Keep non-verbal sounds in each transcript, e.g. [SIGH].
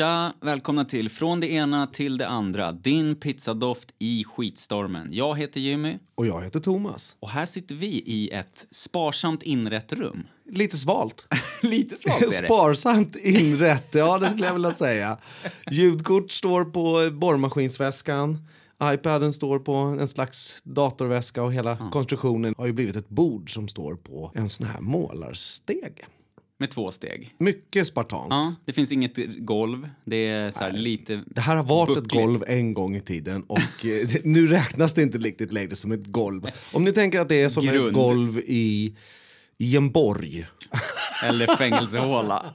Tja, välkomna till Från det ena till det andra, din pizzadoft i skitstormen. Jag heter Jimmy Och jag heter Thomas. och här sitter vi i ett sparsamt inrett rum. Lite svalt. [LAUGHS] Lite svagt är det. Sparsamt inrätt, ja det skulle jag vilja säga. Ljudkort står på borrmaskinsväskan. iPaden står på en slags datorväska och hela konstruktionen har ju blivit ett bord som står på en sån här målarstege. Med två steg. Mycket spartanskt. Ja, det finns inget golv. Det är så här lite... Det här har varit ett buckligt. golv en gång i tiden och [LAUGHS] eh, nu räknas det inte riktigt längre som ett golv. Om ni tänker att det är som ett Grund. golv i, i en borg. [LAUGHS] Eller fängelsehåla.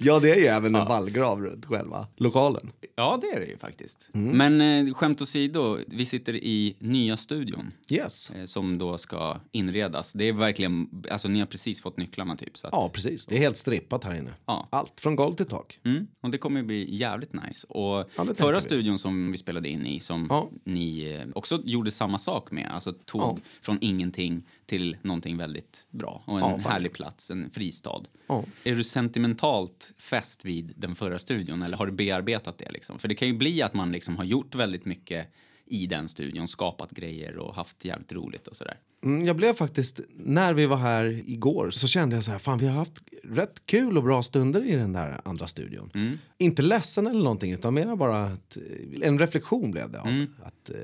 Ja, det är ju även en vallgrav runt själva lokalen. ja, det är det ju faktiskt. Mm. Men eh, skämt åsido, vi sitter i nya studion. Yes. eh, Som då ska inredas. Det är verkligen, alltså ni har precis fått nycklarna typ. Så att, Ja, precis. Det är helt strippat här inne. Ja. Allt från golv till tak. Mm, och det kommer bli jävligt nice. Och Ja, förra studion som vi spelade in i, som Ja. ni eh, också gjorde samma sak med, alltså tog Ja. från ingenting till någonting väldigt bra och en Ja, härlig plats, en fristad. Ja. Är du sentimentalt fäst vid den förra studion eller har du bearbetat det? Liksom? För det kan ju bli att man liksom har gjort väldigt mycket i den studion, skapat grejer och haft jävligt roligt och sådär. Mm, jag blev faktiskt, när vi var här igår så kände jag så här, fan vi har haft rätt kul och bra stunder i den där andra studion. Mm. Inte ledsen eller någonting utan mer bara att, en reflektion blev det av. Mm. Att, eh,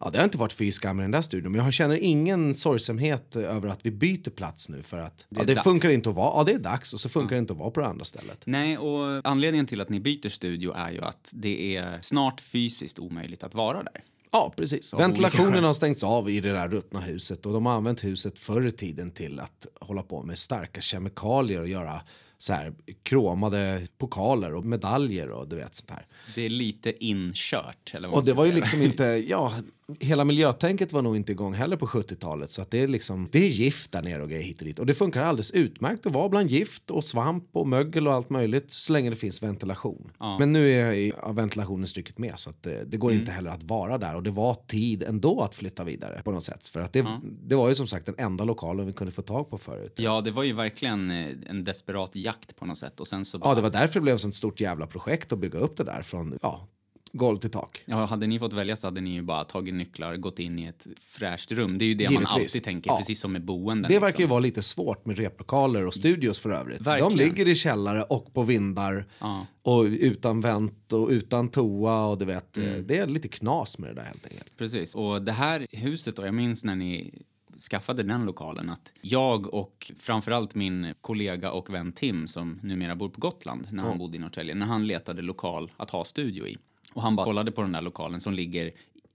ja, det har inte varit fy skam i den där studion men jag känner ingen sorgsamhet över att vi byter plats nu för att är ja, det funkar inte att vara, ja det är dags och så funkar det inte att vara på det andra stället. Nej, och anledningen till att ni byter studio är ju att det är snart fysiskt omöjligt att vara där. Ja, precis. Ventilationen har stängts av i det där ruttna huset och de har använt huset förr i tiden till att hålla på med starka kemikalier och göra så här kromade pokaler och medaljer och du vet sånt här. Det är lite inkört. Eller vad Och det var ju liksom inte, [LAUGHS] ja, hela miljötänket var nog inte igång heller på 70-talet så att det är liksom, det är gift där nere och grejer hit och dit och det funkar alldeles utmärkt att vara bland gift och svamp och mögel och allt möjligt så länge det finns ventilation. Men nu är ja, ventilationen stycket med så det, det går Mm. inte heller att vara där och det var tid ändå att flytta vidare på något sätt för att det, det var ju som sagt den enda lokalen vi kunde få tag på förut. Ja, det var ju verkligen eh, en desperat jakt på något sätt. Och sen så Ja, bara, det var därför det blev ett sånt stort jävla projekt att bygga upp det där från ja, golv till tak. ja, hade ni fått välja så hade ni ju bara tagit nycklar, gått in i ett fräscht rum. Det är ju det man Givetvis. alltid tänker, Ja. precis som med boenden. Det verkar ju liksom. vara lite svårt med replokaler och studios för övrigt. Verkligen. De ligger i källare och på vindar Ja. och utan vänt och utan toa och du vet, Mm. eh, det är lite knas med det där helt enkelt. Precis. Och det här huset då, jag minns när ni skaffade den lokalen att jag och framförallt min kollega och vän Tim som numera bor på Gotland när han bodde i Norrtälje, när han letade lokal att ha studio i. Och han bara kollade på den där lokalen som ligger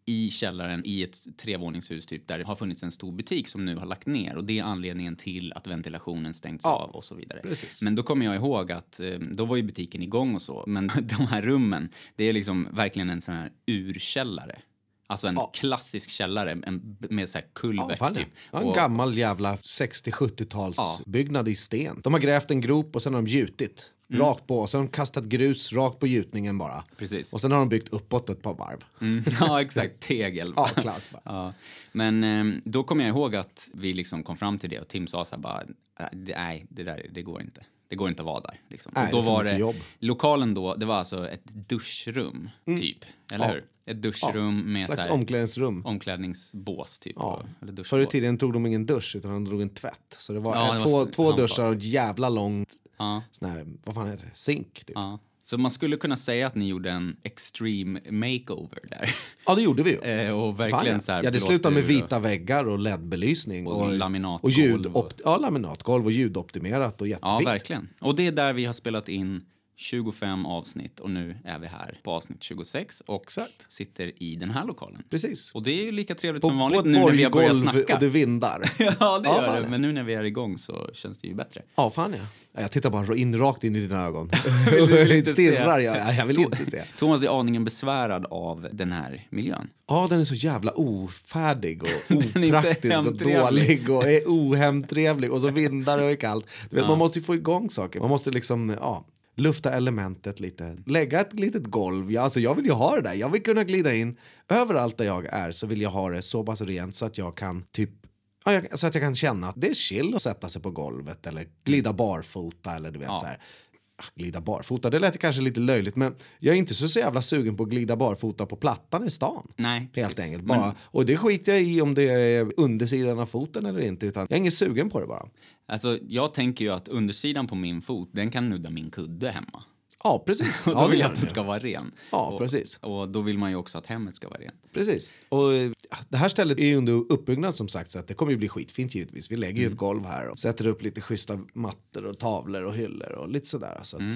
i källaren i ett trevåningshus typ där det har funnits en stor butik som nu har lagt ner och det är anledningen till att ventilationen stängts Ja, av och så vidare. precis. Men då kommer jag ihåg att eh, då var ju butiken igång och så, men [LAUGHS] de här rummen, det är liksom verkligen en sån här urkällare. Alltså en Ja. klassisk källare en, med så här kulvert Ja, typ. Ja, en Och- gammal jävla 60-70-tals Ja. i sten. De har grävt en grop och sen har de gjutit. Rakt på och sen har de kastat grus rakt på gjutningen bara. Precis. Och sen har de byggt uppåt ett par varv. Mm, [LAUGHS] ja, exakt. Tegel. Ja, klart. [LAUGHS] Ja. Men eh, då kommer jag ihåg att vi liksom kom fram till det och Tim sa så här bara, "Äh, nej, det där, det går inte. Det går inte att vara där. Liksom. Nej, och då det var det, jobb. lokalen då, det var alltså ett duschrum, typ. Eller Ja. hur? Ett duschrum med så Slags här, omklädningsrum. omklädningsbås, typ. Ja. Eller. Förr i tiden tog de ingen dusch utan de drog en tvätt. Så det var, Ja, det var två, duschar och ett jävla långt Ja. sån här, vad fan heter det? Zink typ. Ja. Ja. Så man skulle kunna säga att ni gjorde en extreme makeover där. det gjorde vi ju. [LAUGHS] Eh, och verkligen ja. så här ja, det slutade med ur och- vita väggar och LED-belysning. Och laminatgolv och ljud, och- Ja, laminatgolv och ljudoptimerat och Ja, jättefint. verkligen. Och det är där vi har spelat in 25 avsnitt och nu är vi här på avsnitt 26 och Exakt. sitter i den här lokalen. Precis. Och det är ju lika trevligt På, som på vanligt ett nu när vi har börjat snacka. och det vindar. [LAUGHS] Ja, det Ja, gör det. ja. Men nu när vi är igång så känns det ju bättre. Ja, fan ja. Ja, Jag tittar bara in, rakt in i dina ögon. [LAUGHS] Vill du [LAUGHS] inte Stirrar jag. Ja, Jag vill inte se. Thomas är aningen besvärad av den här miljön. Ja, den är så jävla ofärdig och opraktisk och dålig och är ohemtrevlig och så vindar och är kallt. Du vet, Man måste ju få igång saker. Man måste liksom, ja, lufta elementet lite. Lägga ett litet golv. Ja, alltså jag vill ju ha det där. Jag vill kunna glida in. Överallt där jag är så vill jag ha det så pass rent så att jag kan typ så att jag kan känna att det är chill att sätta sig på golvet eller glida barfota eller du vet Ja. så här. Ah, glida barfota, det lät kanske lite löjligt men jag är inte så, så jävla sugen på att glida barfota på plattan i stan. Nej, Helt precis. enkelt. Men- Bara. Och det skiter jag i om det är undersidan av foten eller inte utan jag är ingen sugen på det bara. Alltså, jag tänker ju att undersidan på min fot, den kan nudda min kudde hemma. Ja, precis. Ja, då vill jag att den ska vara ren. Ja, och, precis. Och då vill man ju också att hemmet ska vara rent. Precis. Och det här stället är ju under uppbyggnad som sagt så att det kommer ju bli skitfint givetvis. Vi lägger ju Mm. ett golv här och sätter upp lite schyssta mattor och tavlor och hyllor och lite sådär. Så att eh,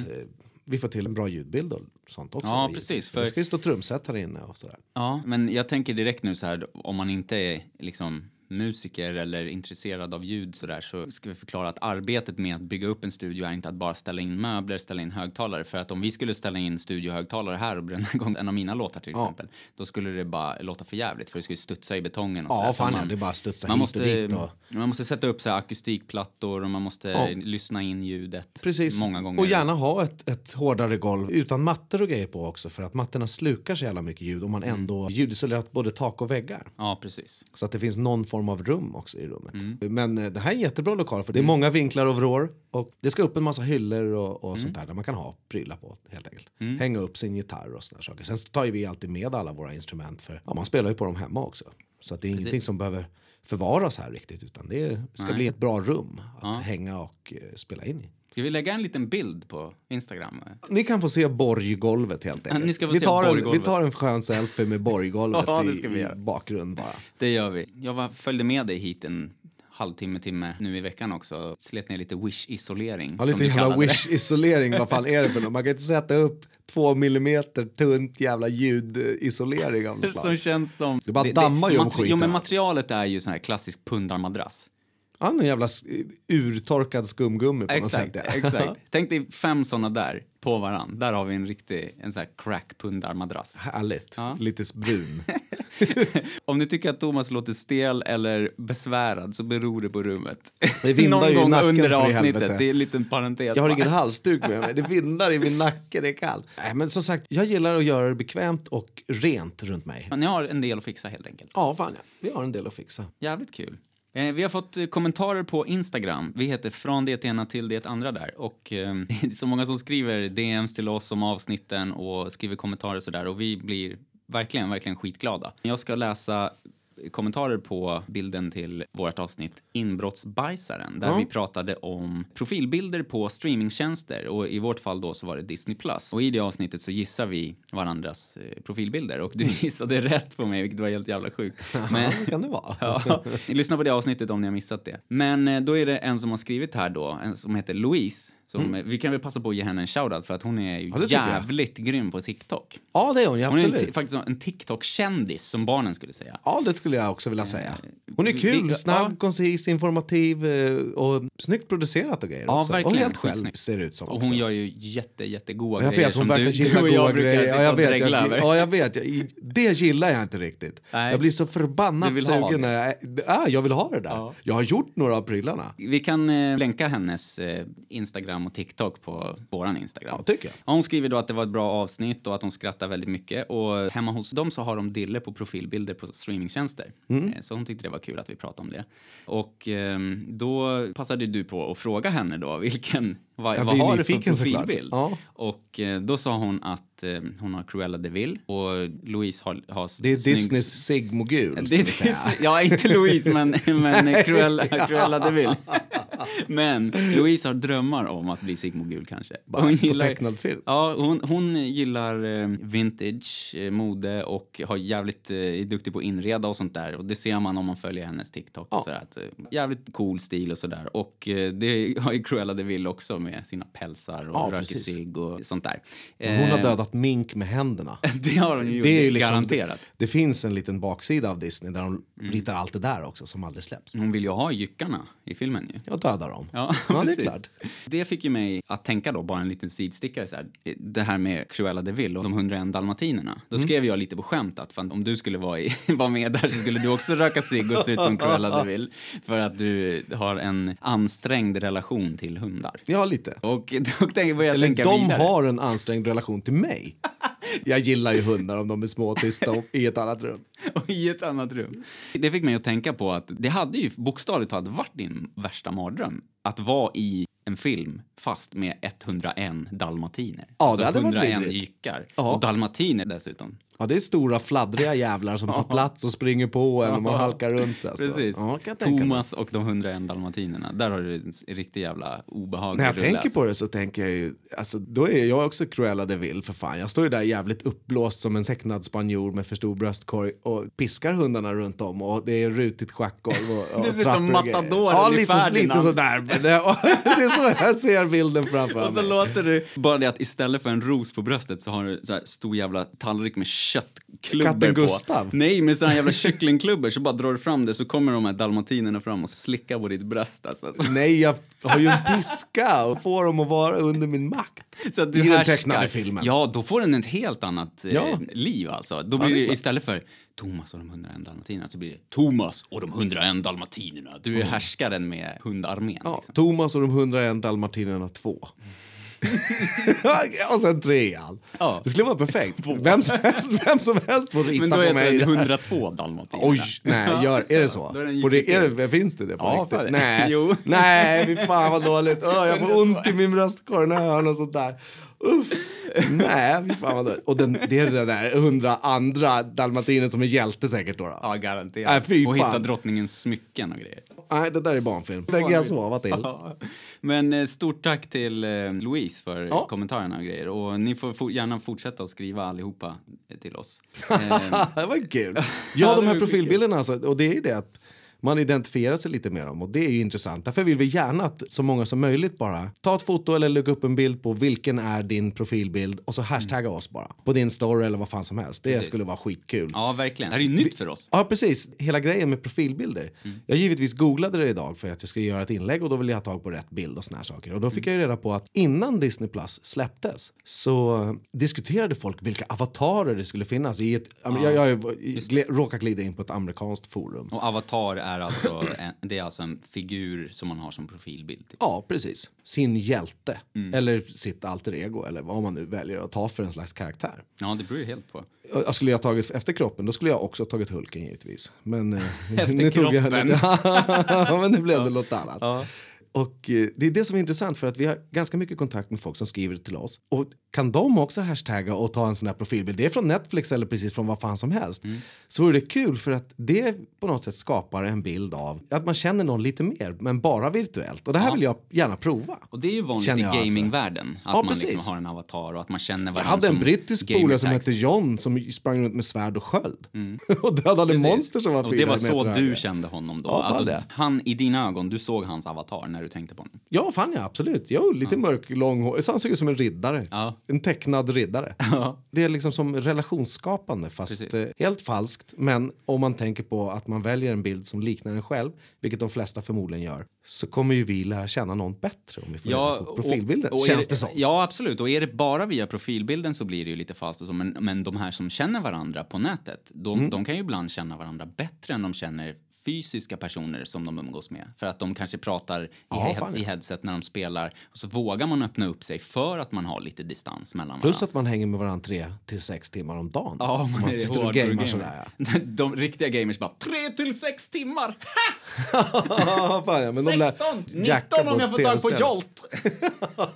vi får till en bra ljudbild och sånt också. Mm. Ja, precis, för- Det ska ju stå trumset här inne och sådär. Ja, men jag tänker direkt nu så här, om man inte är liksom musiker eller intresserad av ljud så där så ska vi förklara att arbetet med att bygga upp en studio är inte att bara ställa in möbler, ställa in högtalare. För att om vi skulle ställa in studiohögtalare här och bränna [LAUGHS] igång en av mina låtar till Ja. exempel, då skulle det bara låta för jävligt för det skulle studsa i betongen och så Ja. Så fan ja, man- det bara studsa man hit måste, och dit. Och... man måste sätta upp så akustikplattor och man måste Ja. lyssna in ljudet Precis. många gånger. Och gärna ha ett, ett hårdare golv utan mattor och grejer på också för att mattorna slukar så jävla mycket ljud och man Mm. ändå ljudisolerat både tak och väggar. Ja, precis. Så att det finns någon form av rum också i rummet. Mm. Men eh, det här är en jättebra lokal för det är många vinklar och vrår och det ska upp en massa hyllor och, och sånt där där man kan ha prylar på helt enkelt. Mm. Hänga upp sin gitarr och såna saker. Sen så tar ju vi alltid med alla våra instrument för ja, man spelar ju på dem hemma också. Så att det är ingenting som behöver förvaras här riktigt utan det ska Nej. bli ett bra rum att hänga och eh, spela in i. Ska vi lägga en liten bild på Instagram? Ni kan få se borggolvet helt enkelt. ni ska få vi, se tar en, vi borggolvet. tar en skön selfie med borggolvet [LAUGHS] Ja, i, i bakgrund bara. Det gör vi. Jag var, följde med dig hit en halvtimme, timme nu i veckan också. Slet ner lite wish-isolering. Ja, lite jävla wish-isolering, vad fan är det för [LAUGHS] något? Man kan inte sätta upp två millimeter tunt jävla ljudisolering av något [LAUGHS] Som känns som... Det bara dammar ju om skiten. Jo, men materialet är ju sån här klassisk pundarmadrass. Ja, en jävla urtorkad skumgummi på Exakt, något sätt. exakt. [LAUGHS] Tänk dig fem såna där på varann. Där har vi en riktig, en sån här crack pundarmadrass. Härligt. Ja. Lite brun. [LAUGHS] Om ni tycker att Thomas låter stel eller besvärad så beror det på rummet. Det vindar [LAUGHS] Någon ju gång nacken, under avsnittet. Det är en liten parentes. Jag har ingen halsduk med mig. Det vindar i min nacke, det är kallt. Nej, men som sagt, jag gillar att göra det bekvämt och rent runt mig. Ni har en del att fixa helt enkelt. Ja, fan ja. Vi har en del att fixa. Jävligt kul. Eh, vi har fått eh, kommentarer på Instagram. Vi heter från det ena till det andra där. Och eh, [LAUGHS] det är så många som skriver DMs till oss om avsnitten och skriver kommentarer och sådär. Och vi blir verkligen, verkligen skitglada. Jag ska läsa kommentarer på bilden till vårt avsnitt Inbrottsbajsaren där Ja. vi pratade om profilbilder på streamingtjänster och i vårt fall då så var det Disney+. Plus. Och i det avsnittet så gissar vi varandras eh, profilbilder och du [LAUGHS] gissade rätt på mig vilket var helt jävla sjukt. Men, Ja, kan det vara. [LAUGHS] Ja, lyssna på det avsnittet om ni har missat det. Men eh, då är det en som har skrivit här då, en som heter Louise. Som, eh, Vi kan väl passa på att ge henne en shoutout för att hon är Mm. Ja, tycker jag. jävligt grym på TikTok. Ja, det är hon ju, Hon är en, absolut. ti- faktiskt en TikTok-kändis som barnen skulle säga. Ja, det skulle jag också vilja säga. Hon är kul, vi- snabb, ja. koncis, informativ eh, och snyggt producerat och grejer Ja, också. verkligen. Och helt själv ser det ut som Och också. hon gör ju jätte, jättegoda jag grejer vet, hon som du, du och jag brukar grejer. sitta Ja, jag och vet, dregla över. ja, jag vet. Jag, det gillar jag inte riktigt. Nej. Jag blir så förbannat sugen när jag... Ja, jag vill ha det där. Ja. Jag har gjort några av prylarna. Vi kan eh, länka hennes eh, Instagram och TikTok på våran Instagram. Ja, tycker jag. Ja, Hon skriver då att det var ett bra avsnitt och att hon skrattar väldigt mycket. Och hemma hos dem så har de dille på profilbilder på streamingtjänster. Mm. Eh, Så hon tyckte det var kul att vi pratade om det. Och ehm, då passade du på att fråga henne då vilken, vad, vad har du för profilbild? Ja. Och eh, då sa hon att eh, hon har Cruella de Vil och Louise har, har Det är snygg- Disneys Sigmogul, det är. Disney, ja, inte Louise, men, [LAUGHS] men Cruella, Cruella de Vil. [LAUGHS] Men Louise har drömmar om att bli Sigmogul kanske. Bara på tecknad film. Ja, hon, hon gillar eh, vintage, eh, mode och har jävligt, eh, är duktig på att inreda och sånt där. Och det ser man om man följer hennes TikTok. Ja. Och sådär, att, eh, jävligt cool stil och sådär. Och eh, det har ju Cruella de Vil också med sina pälsar och Ja, röker och sånt där. Hon har Eh, dödat mink med händerna. [LAUGHS] Det har hon ju gjort, Det är ju liksom, garanterat. Det finns en liten baksida av Disney där de Mm. ritar allt det där också som aldrig släpps. Hon vill ju ha jyckarna i filmen ju. Jag dödar dem. Ja, Ja, det är klart. Det fick ju mig att tänka då, bara en liten sidstickare så här, det här med Cruella de Vil och de 101 dalmatinerna. Då skrev jag lite på skämt att fan, om du skulle vara, i, [LAUGHS] vara med där så skulle du också röka cigg och se ut som Cruella de Vil för att du har en ansträngd relation till hundar. Ja, lite. Och [LAUGHS] då tänkte jag började Eller tänka de vidare. har en ansträngd relation till mig. Jag gillar ju hundar om de är små och tysta och i ett annat rum. [LAUGHS] och i ett annat rum. Det fick mig att tänka på att det hade ju bokstavligt talat varit din värsta mardröm. Att vara i en film fast med 101 dalmatiner. Ja, det hade varit 101 vidrigt. jyckar. Ja. Och dalmatiner dessutom. Ja, det är stora fladdriga jävlar som tar plats och springer på en och man halkar runt. Alltså. Precis. Ja. Thomas och de 101 dalmatinerna. Där har du en riktig jävla obehaglig När jag rulle, tänker alltså. på det så tänker jag ju, alltså då är jag också Cruella de Vil för fan. Jag står ju där jävligt uppblåst som en tecknad spanjor med för stor bröstkorg och piskar hundarna runt om och det är rutigt schackgolv och, och [LAUGHS] Det ser ut som. Matadoren Ja, i lite, Ferdinand. lite sådär. Det, [LAUGHS] det är så jag ser bilden framför Och så mig. låter du bara det att istället för en ros på bröstet så har du så här stor jävla tallrik med köttklubbor Katten på. Gustav? Nej, med såna här jävla kycklingklubbor så bara drar du fram det så kommer de här dalmatinerna fram och slickar på ditt bröst alltså. Så, Nej, jag har ju en piska och får dem att vara under min makt. så att du I den härskar. tecknade filmen. Ja, då får den ett helt annat eh, Ja. liv alltså. Då blir det är det istället för Thomas och de 101 dalmatinerna så blir det Thomas och de 101 dalmatinerna. Du är härskaren med hundarmén. Ja, Liksom. Thomas och de 101 dalmatinerna 2. [LAUGHS] och sen trean. Ja. Det skulle vara perfekt. Vem som helst, vem som helst får rita Men då på heter mig. den 102 dalmatinerna. Oj, nej, gör, är det så? [LAUGHS] Då är På det, är det, finns det det på Ja, riktigt? Nej, [LAUGHS] Jo. nej, fy fan vad dåligt. Åh, jag får ont i min bröstkorg när jag hör något sånt där. Uff. Nej, fy fan vad dåligt. Och den, det är den där hundra andra dalmatiner som är hjälte säkert då. då. Ja, garanterat. Nej, fy och fan. hitta drottningens smycken och grejer. Nej, det där är barnfilm. Det kan jag sova till. Ja. Men eh, stort tack till eh, Louise för Ja. kommentarerna och grejer. Och ni får gärna fortsätta att skriva allihopa till oss. [LAUGHS] Eh, det var kul. Ja, de här profilbilderna, alltså, och det är ju det att man identifierar sig lite med dem och det är ju intressant. Därför vill vi gärna att så många som möjligt bara ta ett foto eller lägga upp en bild på vilken är din profilbild och så hashtagga oss bara på din story eller vad fan som helst. Det Precis. skulle vara skitkul. ja, verkligen. Det här är ju nytt för oss. Ja, precis. Hela grejen med profilbilder. Jag givetvis googlade det idag för att jag skulle göra ett inlägg och då ville jag ha tag på rätt bild och såna här saker. Och då fick jag ju reda på att innan Disney Plus släpptes så diskuterade folk vilka avatarer det skulle finnas i ett... Jag, jag, jag gle, råkar glida in på ett amerikanskt forum. Och Avatar är alltså en, det är alltså en figur som man har som profilbild. Typ. Ja, precis. Sin hjälte. Eller sitt alter ego eller vad man nu väljer att ta för en slags karaktär. Ja, det beror ju helt på. Jag skulle jag ha tagit efter kroppen, då skulle jag också tagit Hulken givetvis. Men eh, [LAUGHS] Efter jag kroppen. lite, [LAUGHS] ja, men det blev det något annat. Och eh, det är det som är intressant för att vi har ganska mycket kontakt med folk som skriver till oss. Och kan de också hashtagga och ta en sån här profilbild, det är från Netflix eller precis från vad fan som helst, Mm. så vore det kul för att det på något sätt skapar en bild av att man känner någon lite mer, men bara virtuellt. Och det här Ja. vill jag gärna prova. Och det är ju vanligt i jag alltså. gamingvärlden. Att Ja, man precis. liksom har en avatar och att man känner Jag varandra hade en brittisk polare som hette John som sprang runt med svärd och sköld. [LAUGHS] och dödade Precis. monster som var Och det var så höga. du kände honom då? Ja, alltså, han, I dina ögon, du såg hans avatar när du tänkte på honom? Ja, fan ja, absolut. Jo, lite mörk, lång hår. Så han såg ut som en riddare. Ja. En tecknad riddare. [LAUGHS] Ja. Det är liksom som relationsskapande, fast Precis. eh, helt falskt. Men om man tänker på att man väljer en bild som liknar en själv, vilket de flesta förmodligen gör, så kommer ju vi lära känna någon bättre om vi får reda på profilbilden. och är Känns det som. Ja, absolut. Och är det bara via profilbilden så blir det ju lite fast och så. Men, men de här som känner varandra på nätet, de, Mm. de kan ju ibland känna varandra bättre än de känner fysiska personer som de umgås med. För att de kanske pratar i, Ja, he- ja. i headset när de spelar och så vågar man öppna upp sig för att man har lite distans mellan Plus varandra. att man hänger med varandra tre till sex timmar om dagen. Ja, man, man sitter och gamer sådär. [LAUGHS] De riktiga gamers bara tre till sex timmar! Ja, [LAUGHS] fan, ja, men de lär 16! jacka 19 om jag får tag på. Jolt!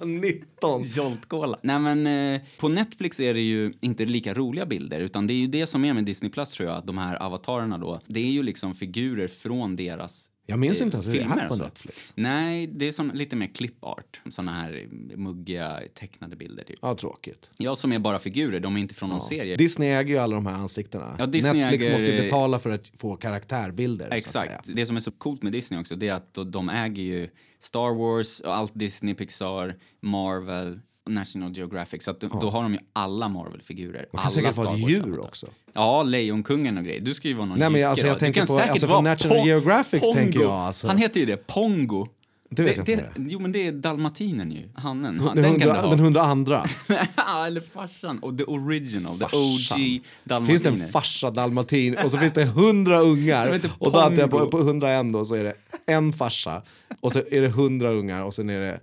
[LAUGHS] 19! Jolt-cola. Nej men eh, på Netflix är det ju inte lika roliga bilder utan det är ju det som är med Disney Plus tror jag, att de här avatarerna då, det är ju liksom figurer från deras Jag minns eh, inte ens hur det filmer är på. Netflix. Nej, det är som lite mer clipart. Såna här muggiga tecknade bilder typ. Ja, tråkigt. Ja, som är bara figurer, de är inte från någon serie. Disney äger ju alla de här ansiktena. Ja, Netflix äger- måste ju betala för att få karaktärbilder. Exakt. Det som är så coolt med Disney också, det är att de- äger ju Star Wars, och allt Disney, Pixar, Marvel, National Geographic. Så att då, då har de ju alla Marvel-figurer. Man alla kan säkert Star vara ett djur också. Ja, Lejonkungen och grejer. Du ska ju vara någon Nej, men alltså, jag Du tänker kan på- säkert alltså, vara National Pong- Geographic Pongo. tänker jag, alltså. Han heter ju det, Pongo. Det vet jag inte vad Jo, men det är dalmatinen ju. Hannen. Han, Den den kan du hundra, ha. den hundra andra. [LAUGHS] Eller farsan. Och the original, the Farsan. OG dalmatiner. Finns det en farsa dalmatin och så finns det hundra ungar. [LAUGHS] Och då jag på, på 101 då så är det en farsa och så är det hundra ungar och sen är det...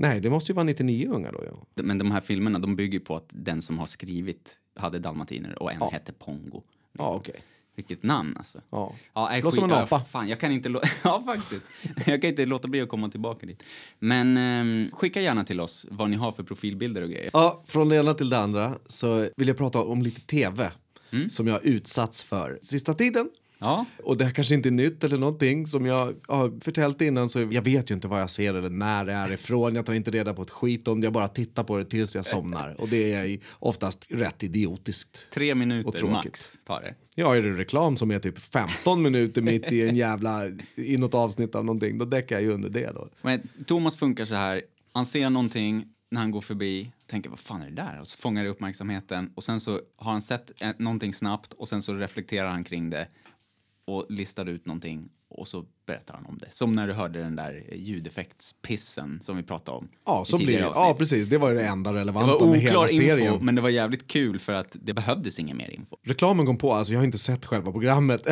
Nej, det måste ju vara 99 ungar då. Ja. Men de här filmerna de bygger på att den som har skrivit hade dalmatiner och en hette Pongo. Ja, okej. Vilket namn alltså. Ja. nej, Låter som en apa. ja, Fan, jag kan inte [LAUGHS] ja, faktiskt. Jag kan inte låta bli att komma tillbaka dit. Men ehm, skicka gärna till oss vad ni har för profilbilder och grejer. Ja, från det ena till det andra så vill jag prata om lite tv som jag har utsatts för sista tiden. Ja, Och det här kanske inte är nytt eller någonting som jag har förtält innan så jag vet ju inte vad jag ser eller när det är ifrån. Jag tar inte reda på ett skit om det, jag bara tittar på det tills jag somnar. Och det är oftast rätt idiotiskt. tre minuter max tar det. Ja, är det reklam som är typ 15 minuter mitt i en [LAUGHS] jävla, i något avsnitt av någonting, då däckar jag ju under det då. Men Thomas funkar så här. Han ser någonting när han går förbi, tänker vad fan är det där? Och så fångar det uppmärksamheten och sen så har han sett eh, någonting snabbt och sen så reflekterar han kring det och listar ut någonting och så berättar han om det. Som när du hörde den där ljudeffektspissen som vi pratade om Ja, så blir det. Ja, precis. Det var det enda Det relevanta var med hela serien. info, men det var jävligt kul för att det behövdes ingen mer info. Reklamen kom på, alltså jag har inte sett själva programmet. [LAUGHS]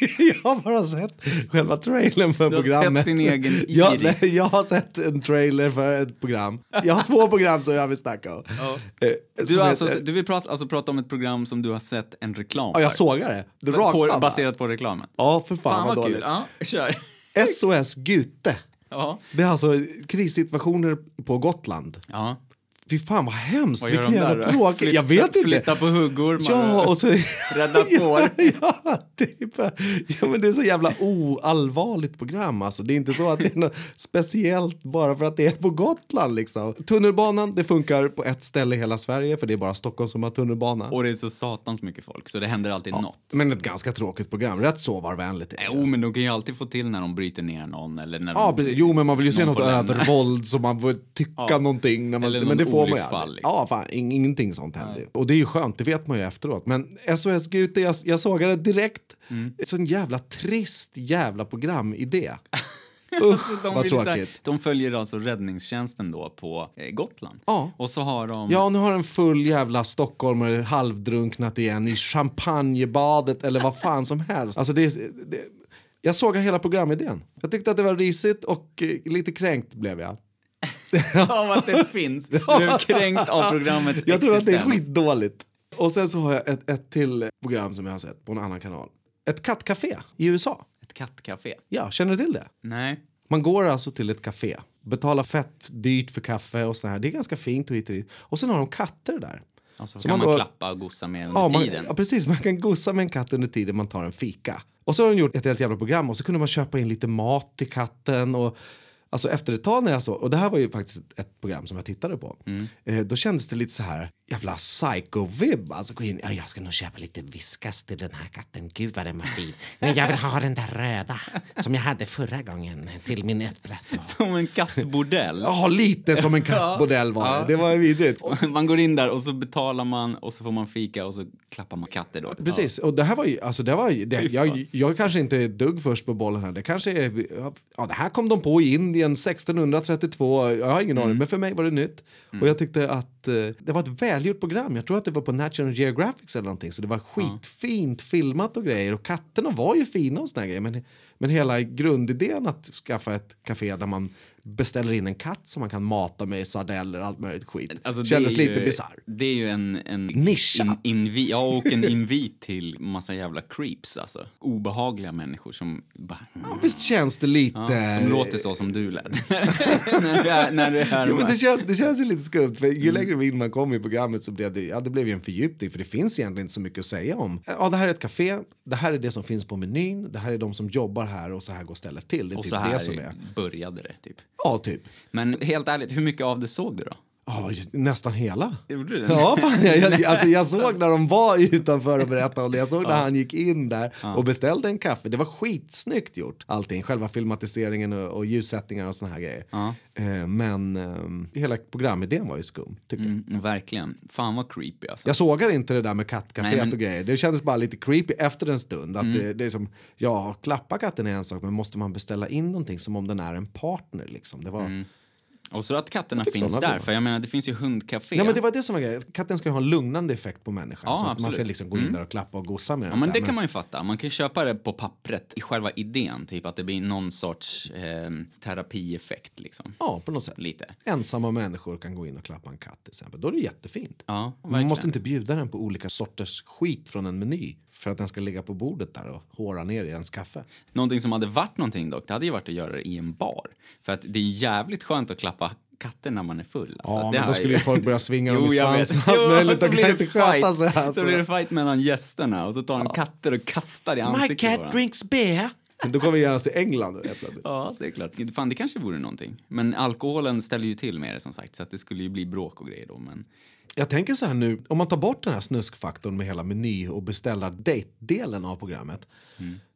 [LAUGHS] jag har bara sett själva trailern för Du har programmet. sett din egen [LAUGHS] jag, iris. nej, jag har sett en trailer för ett program. Jag har två program som jag vill snacka om. Eh, Du, har alltså, heter- du vill prata, alltså prata om ett program som du har sett en reklam Ja, jag för. sågar det. The På- baserat på reklamen. Ja, för fan, Fan vad vad kul. dåligt. Ja, kör. SOS Gute. Ja. Det är alltså krissituationer på Gotland. ja. Fy fan vad hemskt, Vad vilken jävla då? tråkigt. Jag Flytta- vet inte. Flytta på huggor, Ja, och så... [LAUGHS] rädda [LAUGHS] får. ja, typ. Ja, men det är så jävla oallvarligt program. Alltså. Det är inte så att det är något [LAUGHS] speciellt bara för att det är på Gotland. Liksom. Tunnelbanan det funkar på ett ställe i hela Sverige för det är bara Stockholm som har tunnelbana. Och det är så satans mycket folk, så det händer alltid något. Men ett ganska tråkigt program. Rätt sovarvänligt. Jo, men de kan ju alltid få till när de bryter ner någon eller när Ja, de... precis. Jo, men man vill ju se något övervåld så man får tycka Ja. någonting. När man, Eller men det olycksfall, aldrig. liksom. Ja, fan, ing- ingenting sånt händer ju. Och det är ju skönt, det vet man ju efteråt. Men SOS Gute, jag, jag såg det direkt. Mm. Sån jävla trist jävla programidé. [LAUGHS] Usch, De, vad så här, tråkigt. de följer alltså räddningstjänsten då på eh, Gotland. Ja. Och så har de... Ja, nu har en full jävla stockholmare halvdrunknat igen i champagnebadet eller vad fan som helst. Alltså det, är- det, jag såg hela programidén. Jag tyckte att det var risigt och eh, lite kränkt blev jag. [LAUGHS] av att det [LAUGHS] finns. Du är kränkt av programmets Jag tror att det är existens. skitdåligt. Och sen så har jag ett, ett till program som jag har sett på en annan kanal. Ett kattcafé i USA. Ett kattcafé. Ja, känner du till det? Nej. Man går alltså till ett café, betalar fett dyrt för kaffe och sådär. Det är ganska fint och hit och dit. Och sen har de katter där. Alltså, Så kan man man, då- klappa och gossa med under Ja, man, tiden. ja, precis. Man kan gossa med en katt under tiden man tar en fika. Och så har de gjort ett helt jävla program och så kunde man köpa in lite mat till katten. Och, alltså efter ett tag när jag såg, och det här var ju faktiskt ett program som jag tittade på. Mm. Eh, då kändes det lite så här, jävla psycho-vibb. Alltså gå in, ja, jag ska nog köpa lite viskas till den här katten. Gud vad den var fin. Men jag vill ha den där röda som jag hade förra gången till min espresso. [LAUGHS] Som en kattbordell. Ja, lite som en [LAUGHS] kattmodell var det. Det var vidrigt. Man går in där och så betalar man och så får man fika och så klappar man katter då. Precis, och det här var ju, alltså det var ju, det, jag, jag kanske inte är dugg först på bollen här. Det kanske är, ja det här kom de på i Indien 1632, jag har ingen aning, men för mig var det nytt. Och jag tyckte att eh, det var ett välgjort program. Jag tror att det var på National Geographic eller någonting, så det var skitfint filmat och grejer. Och katterna var ju fina och såna grejer, men, men hela grundidén att skaffa ett café där man beställer in en katt som man kan mata med sardeller och allt möjligt skit. Alltså, det Kändes lite bisarr. Det är ju en... en Nischat. In, invi, ja, och en invit till massa jävla creeps alltså. Obehagliga människor som bara... Ja, visst känns det lite... Ja, som låter så som du lät. [LAUGHS] när, du är, när du är här Jo, men det, känns, det känns ju lite skumt, för ju längre in man kom i programmet så blev det, ja, det blev ju en fördjupning, för det finns egentligen inte så mycket att säga om. Ja, det här är ett café, det här är det som finns på menyn, det här är de som jobbar här och så här går stället till. Det är Och typ så det här som är. började det, typ. Ja, typ. Men helt ärligt, hur mycket av det såg du då? Ja, nästan hela. Gjorde du det? Ja, fan, jag, jag, [LAUGHS] alltså jag såg när de var utanför och berättade om det. Jag såg när han gick in där och beställde en kaffe. Det var skitsnyggt gjort. Allting, själva filmatiseringen och, och ljussättningar och såna här grejer. Ja. Eh, men eh, hela programidén var ju skum, tyckte jag. Mm, verkligen. Fan vad creepy alltså. Jag sågar inte det där med kattcaféet Nej, men- Mm. och grejer. Det kändes bara lite creepy efter en stund. Att det, det är som, ja, klappa katten är en sak, men måste man beställa in någonting som om den är en partner liksom? Det var, Mm. Och så att katterna finns där, bilder. för jag menar det finns ju hundcafé. Ja, men det var det som var grejen. Katten ska ha en lugnande effekt på människan. Ja, så att man ska absolut. liksom gå in där och klappa och gossa med den. Ja, men det kan man ju fatta. Man kan köpa det på pappret i själva idén, typ att det blir någon sorts eh, terapieffekt liksom. Ja, på något sätt. Lite. Ensamma människor kan gå in och klappa en katt till exempel. Då är det jättefint. Ja, Man verkligen. måste inte bjuda den på olika sorters skit från en meny för att den ska ligga på bordet där och håra ner i ens kaffe. Någonting som hade varit någonting dock, det hade ju varit att göra det i en bar. För att det är jävligt skönt att klappa katter när man är full. Alltså, Ja, det men då skulle ju folk börja svinga [LAUGHS] dem Jo, i jag vet. [LAUGHS] svansen. Jo, så blir det fight. sig. Alltså. Så blir det fight mellan gästerna och så tar de katter och kastar i My ansiktet på cat varandra. drinks beer. Då kommer vi genast till England. Ja, det är klart. Fan, det kanske vore någonting. Men alkoholen ställer ju till med det som sagt, så att det skulle ju bli bråk och grejer då. Men Jag tänker så här nu, om man tar bort den här snuskfaktorn med hela meny och beställar date-delen av programmet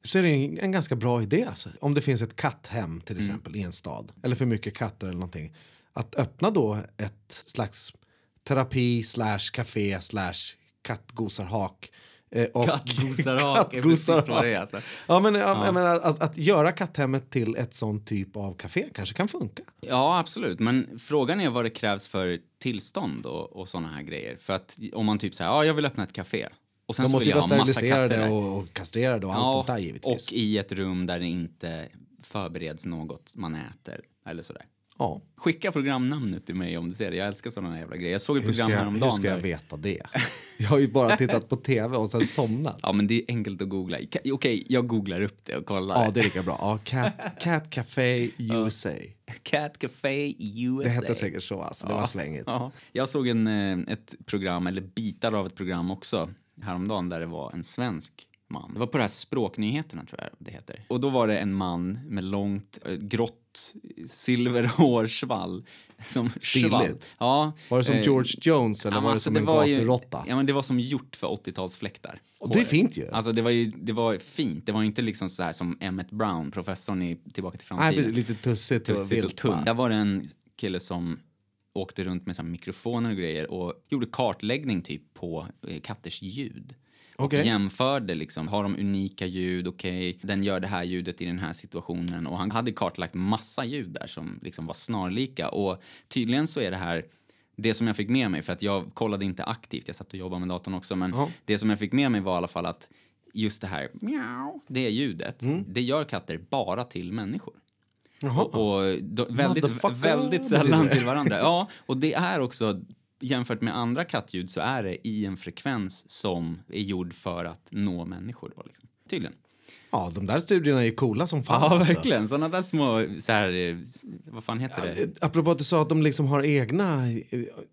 så är det en, en ganska bra idé. Alltså. Om det finns ett katthem till exempel i en stad eller för mycket katter eller någonting. Att öppna då ett slags terapi slash café slash kattgosarhak. eh, och- Kattgosarhak [LAUGHS] är precis vad det är, alltså. Ja, men, jag, jag menar, att, att göra katthemmet till ett sån typ av café kanske kan funka. Ja, absolut. Men frågan är vad det krävs för tillstånd och, och såna här grejer. För att om man typ säger, ja, jag vill öppna ett café. Och sen De så måste ju vara steriliserade och, och kastrerade och allt sånt där givetvis. och i ett rum där det inte förbereds något man äter eller sådär. Ja. Skicka programnamnet till mig om du ser det. Jag älskar sådana jävla grejer. Jag såg ett Hur program jag, häromdagen. hur ska jag där- veta det? [LAUGHS] Jag har ju bara tittat på tv och sen somnat. Ja, men det är enkelt att googla. Okej, jag googlar upp det och kollar. Ja, det är lika bra. Ja, Cat, Cat Café USA. Cat Café USA. Det hette säkert så, alltså. Det var svängigt. Ja. Jag såg en, eh, ett program, eller bitar av ett program också, häromdagen där det var en svensk man. Det var på det här Språknyheterna, tror jag det heter. Och då var det en man med långt, eh, grått silverhårsvall. [LAUGHS] Som Stiligt. Ja. Var det som eh, George Jones eller ja, var det alltså, som en var ju- gaturåtta? Ja, men det var som gjort för 80-talsfläktar. Och det är fint ju. Alltså det var ju det var fint. Det var inte liksom så här som Emmet Brown, professorn i Tillbaka till Nej, framtiden. lite tussigt och Tussigt och vilt. tunt. va? Där var det en kille som åkte runt med så mikrofoner och grejer och gjorde kartläggning typ på eh, katters ljud. Och jämförde liksom, har de unika ljud, okej, den gör det här ljudet i den här situationen. Och han hade kartlagt massa ljud där som liksom var snarlika. Och tydligen så är det här det som jag fick med mig, för att jag kollade inte aktivt, jag satt och jobbade med datorn också, men Ja. det som jag fick med mig var i alla fall att just det här mjau, det ljudet, Mm. det gör katter bara till människor. Jaha. Och, och då, väldigt, väldigt sällan till varandra. Ja, och det är också, jämfört med andra kattljud, så är det i en frekvens som är gjord för att nå människor. Då, liksom. Tydligen. Ja, de där studierna är coola som fan. Ja, alltså. verkligen. Sådana där små, så här, eh, vad fan heter det? Eh, Apropå att du sa att de liksom har egna, eh,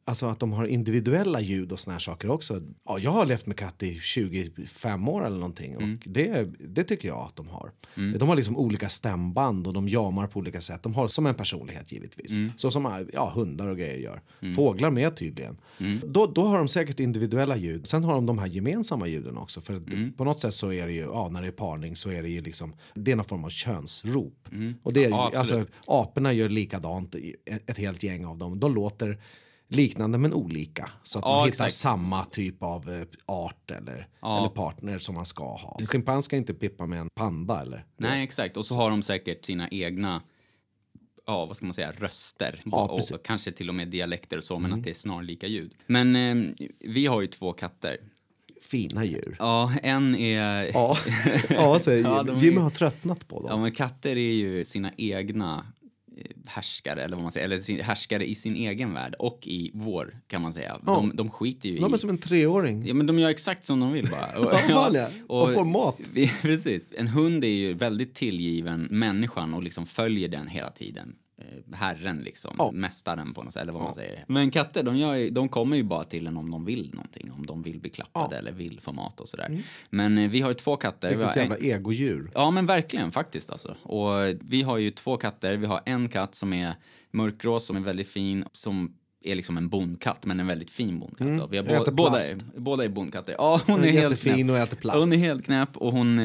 alltså att de har individuella ljud och såna här saker också. Ja, jag har levt med katt i 25 år eller någonting och Mm. det, det tycker jag att de har. De har liksom olika stämband och de jamar på olika sätt. De har som en personlighet givetvis. Mm. Så som ja, hundar och grejer gör. Fåglar med tydligen. Då, då har de säkert individuella ljud. Sen har de de här gemensamma ljuden också. För Mm. på något sätt så är det ju, ja när det är parning så är det ju liksom, det är någon form av könsrop. Och det Ja, alltså, aporna gör likadant, ett, helt gäng av dem. De låter liknande men olika. Så att Ja, man hittar exakt. samma typ av eh, art eller, Ja. eller partner som man ska ha. En schimpans ska inte pippa med en panda eller? Nej, exakt. Och så har de säkert sina egna ja, vad ska man säga, röster. Ja, och, och kanske till och med dialekter och så, men att det är snarlika ljud. Men eh, vi har ju två katter. Fina djur. Ja, en är... Ja, ja säger [LAUGHS] Ja, Jimmy. de är- Jimmy har tröttnat på dem. Ja, men katter är ju sina egna eh, härskare, eller vad man säger, eller sin, härskare i sin egen värld och i vår, kan man säga. De, de skiter ju De är i... som en treåring. Ja, men de gör exakt som de vill bara. [LAUGHS] [LAUGHS] Och, Ja, ja. Och får mat. Precis. En hund är ju väldigt tillgiven människan och liksom följer den hela tiden. Eh, Herren liksom, Ja. mästaren på något sätt, eller vad man säger. Men katter, de, gör, de kommer ju bara till en om de vill någonting, om de vill bli klappade eller vill få mat och sådär. Men eh, vi har ju två katter. Vi Vilket en- jävla egodjur. Ja, men verkligen faktiskt alltså. Och vi har ju två katter. Vi har en katt som är mörkgrå, som är väldigt fin, som är liksom en bondkatt, men en väldigt fin bondkatt. då. Vi har Mm. Äter bå- båda, är, båda är bondkatter. Ja, hon Hon är, är helt knäpp. och äter plast. Hon är helt knäpp och hon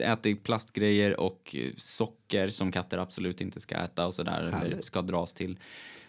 eh, äter plastgrejer och eh, socker som katter absolut inte ska äta och sådär, eller ska dras till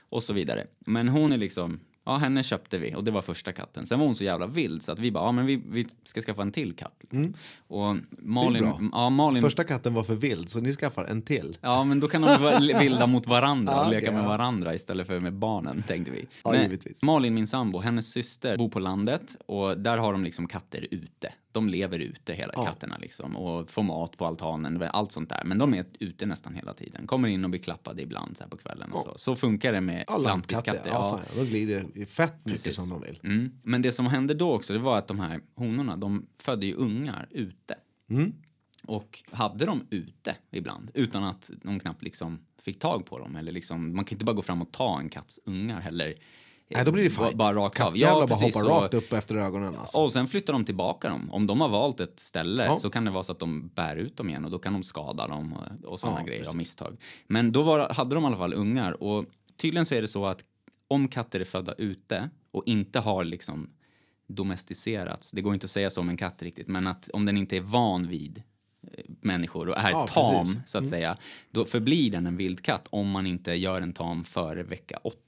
och så vidare. Men hon är liksom, Ja, henne köpte vi och det var första katten. Sen var hon så jävla vild så att vi bara, ja men vi, vi ska skaffa en till katt. Liksom. Och Malin, Mm. ja, Malin Första katten var för vild, så ni skaffar en till. Ja, men då kan de vara vilda mot varandra och Ja, [LAUGHS] leka okej, med ja. varandra istället för med barnen, tänkte vi. Ja, givetvis. Malin, min sambo, hennes syster, bor på landet och där har de liksom katter ute. De lever ute, hela katterna liksom, och får mat på altanen, allt sånt där. Men de är ute nästan hela tiden. Kommer in och blir klappade ibland så på kvällen och så. Så funkar det med Ja, lantbiskatter. Ja, fan, de glider fett mycket Precis. som de vill. Mm. Men det som hände då också, det var att de här honorna, de födde ju ungar ute. Mm. Och hade dem ute ibland, utan att de knappt liksom fick tag på dem. Eller liksom, man kan inte bara gå fram och ta en katts ungar heller. Nej, då blir det fight. Bara rakt av. Kattjävlar bara precis. hoppar Och- rakt upp efter ögonen. Alltså. och sen flyttar de tillbaka dem. Om de har valt ett ställe Ja. så kan det vara så att de bär ut dem igen och då kan de skada dem och, och sådana Ja, grejer precis. av misstag. Men då var, hade de i alla fall ungar och tydligen så är det så att om katter är födda ute och inte har liksom domesticerats, det går inte att säga så om en katt riktigt, men att om den inte är van vid eh, människor och är Ja, tam, precis. så att säga, då förblir den en vildkatt om man inte gör en tam före vecka åtta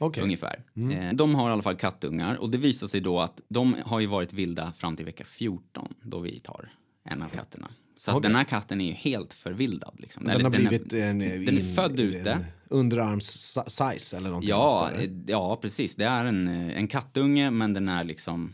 Okej. ungefär. Eh, De har i alla fall kattungar och det visar sig då att de har ju varit vilda fram till vecka 14 då vi tar en av katterna. Så Okej. den här katten är ju helt förvildad. Liksom. Den har den är- blivit en, den är född ute. underarms-size eller någonting. Ja, också, eh, ja, precis. Det är en, eh, en kattunge, men den är liksom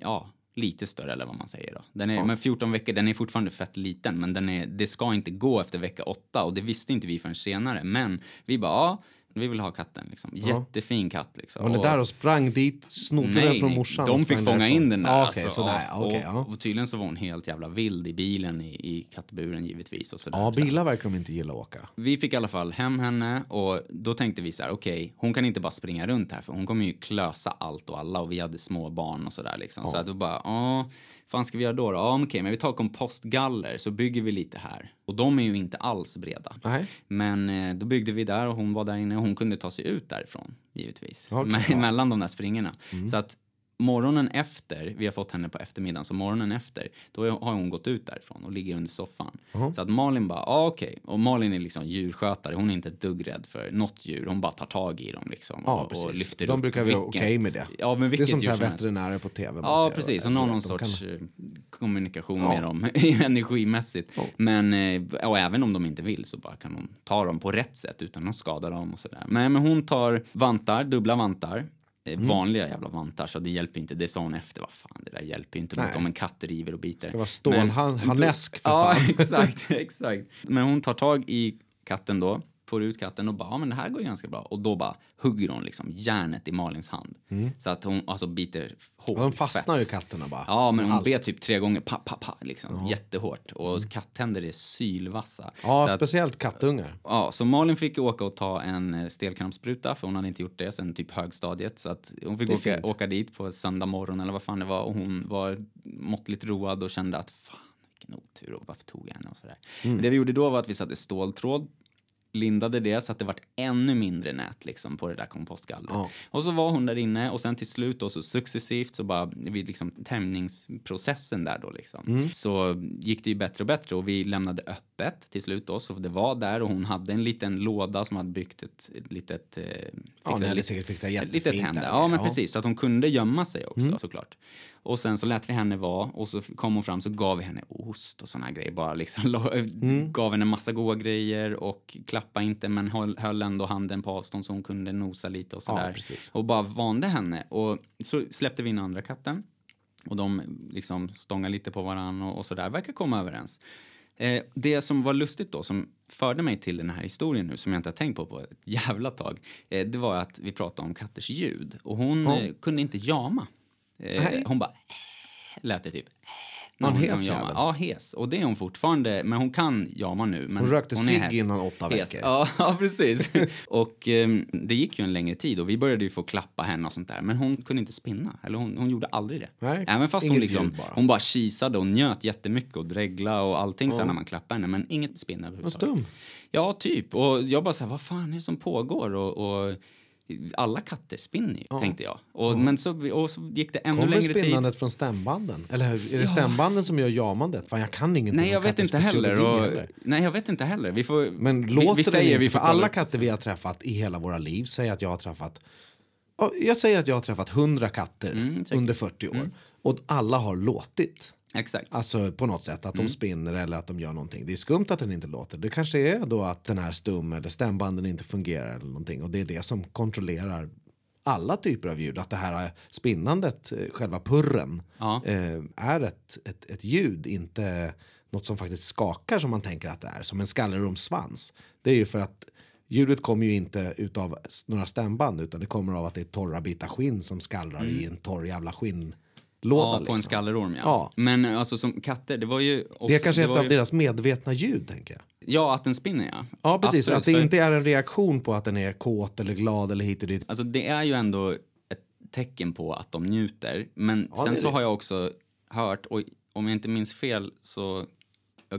ja, lite större eller vad man säger. Då. Den är, Men 14 veckor, den är fortfarande fett liten, men den är, det ska inte gå efter vecka 8 och det visste inte vi förrän senare. Men vi bara, ja, vi vill ha katten. Liksom. Jättefin katt. Liksom. Var ni där och sprang dit, snodde den från morsan? De fick fånga därifrån? in den där. Ja, Okej, alltså. sådär. och, okej, ja. och tydligen så var hon helt jävla vild i bilen i, i kattburen givetvis. Och sådär. ja, bilar verkar de inte gilla att åka. vi fick i alla fall hem henne och då tänkte vi så här, okej, hon kan inte bara springa runt här för hon kommer ju klösa allt och alla och vi hade små barn och sådär liksom. Så att då bara, ja, fan ska vi göra då? då? Ja, okej, men vi tar kompostgaller så bygger vi lite här. Och de är ju inte alls breda. Nej. Men eh, då byggde vi där och hon var där inne och hon kunde ta sig ut därifrån, givetvis. Okej, Me- ja. [LAUGHS] Mm. Mellan de där springorna. Så att morgonen efter, vi har fått henne på eftermiddagen, så morgonen efter, då har hon gått ut därifrån och ligger under soffan. Så att Malin bara, ja okej. Och Malin är liksom djurskötare, hon är inte ett dugg rädd för något djur, hon bara tar tag i dem liksom. Ja, och, och lyfter De brukar vara okej med det. Ja, men Det är som som veterinärer på tv. Ja, precis. Och någon, någon sorts kan- eh, kommunikation Ja. med dem [LAUGHS] energimässigt. Men eh, och även om de inte vill så bara kan de ta dem på rätt sätt utan att skada dem och sådär. Men, men hon tar vantar, dubbla vantar. Eh, Mm. Vanliga jävla vantar, så det hjälper inte. Det sa hon efter. Vad fan, det där hjälper inte mot om en katt river och biter. ska vara stålharnesk, för Ja, fan. [LAUGHS] exakt, [LAUGHS] exakt. Men hon tar tag i katten då, får ut katten och bara, ja men det här går ju ganska bra. Och då bara hugger hon liksom järnet i Malins hand. Så att hon alltså biter hårt. Mm. Ja, de fastnar ju katterna bara. Ja, men hon Allt. bet typ tre gånger, pa, pa, pa, liksom, jättehårt. Och kattänder är sylvassa. Ja, så, att, speciellt kattungar. ja, så Malin fick åka och ta en eh, stelkrampsspruta, för hon hade inte gjort det sen typ högstadiet. Så att hon fick åka, åka dit på söndag morgon eller vad fan det var. Och hon var måttligt road och kände att fan, vilken otur och varför tog jag henne och sådär. Mm. Det vi gjorde då var att vi satte ståltråd lindade det så att det vart ännu mindre nät liksom på det där kompostgallret. Ja. Och så var hon där inne och sen till slut då så successivt så bara vid liksom tämjningsprocessen där då liksom Mm. så gick det ju bättre och bättre och vi lämnade öppet till slut då så det var där och hon hade en liten låda som hade byggt ett, litet eh, Ja, fixat ni hade säkert fixat ett litet hem där. där. Ja, men Ja. precis. Så att hon kunde gömma sig också Mm. såklart. Och sen så lät vi henne vara och så kom hon fram så gav vi henne ost och såna grejer. Bara liksom [LAUGHS] Mm. gav henne massa goda grejer och klappa inte men höll, höll ändå handen på avstånd så hon kunde nosa lite och sådär. precis. och bara vande henne. Och så släppte vi in andra katten. Och de liksom stångade lite på varann och, och sådär. Verkar komma överens. Eh, det som var lustigt då, som förde mig till den här historien nu, som jag inte har tänkt på på ett jävla tag, eh, det var att vi pratade om katters ljud. Och hon Ja. eh, kunde inte jama. Eh, hon bara lät det typ. Var hon hes jävel? Ja, hes. Och det är hon fortfarande, men hon kan jama nu. Men Hon rökte cigg innan åtta Hes. veckor. Ja, [LAUGHS] ja, precis. och ehm, det gick ju en längre tid och vi började ju få klappa henne och sånt där. Men hon kunde inte spinna. Eller hon, hon gjorde aldrig det. Nej, Även fast hon liksom, bara. hon bara kisade och njöt jättemycket och dregla och allting sen Ja. när man klappade henne. Men inget spinn Och överhuvudtaget. stum. Ja, typ. Och jag bara så här, vad fan är det som pågår? Och, och alla katter spinner ju, tänkte jag. Och, men så, och så gick det ännu Kommer längre tid. spinnandet från stämbanden? Eller är det stämbanden som gör jamandet? Fan, jag kan ingenting Nej, jag vet inte heller. Och, heller. nej, jag vet inte heller. Vi får, Men vi, låter vi det säger vi för får alla katter vi har träffat i hela våra liv säger att jag har träffat Ja, Jag säger att jag har träffat 100 katter Mm, under 40 år. Och alla har låtit. Exakt. Alltså på något sätt, att Mm. de spinner eller att de gör någonting. Det är skumt att den inte låter. Det kanske är då att den är stum eller stämbanden inte fungerar eller någonting. Och det är det som kontrollerar alla typer av ljud. Att det här spinnandet, eh, själva purren, Ja. eh, är ett, ett, ett ljud, inte något som faktiskt skakar som man tänker att det är. Som en skallerumssvans. Det är ju för att ljudet kommer ju inte utav några stämband utan det kommer av att det är torra bitar skinn som skallrar i en torr jävla skinnlåda. Mm. Ja, på liksom. en skallerorm, ja. Ja. Men alltså som katter, det var ju... Också, Det är kanske ett var av ju, deras medvetna ljud, tänker jag. Ja, att den spinner, ja. Ja, precis. Absolut, att det för- inte är en reaktion på att den är kåt eller glad eller hit och dit. Alltså det är ju ändå ett tecken på att de njuter. Men Ja, sen det så det. har jag också hört, och om jag inte minns fel så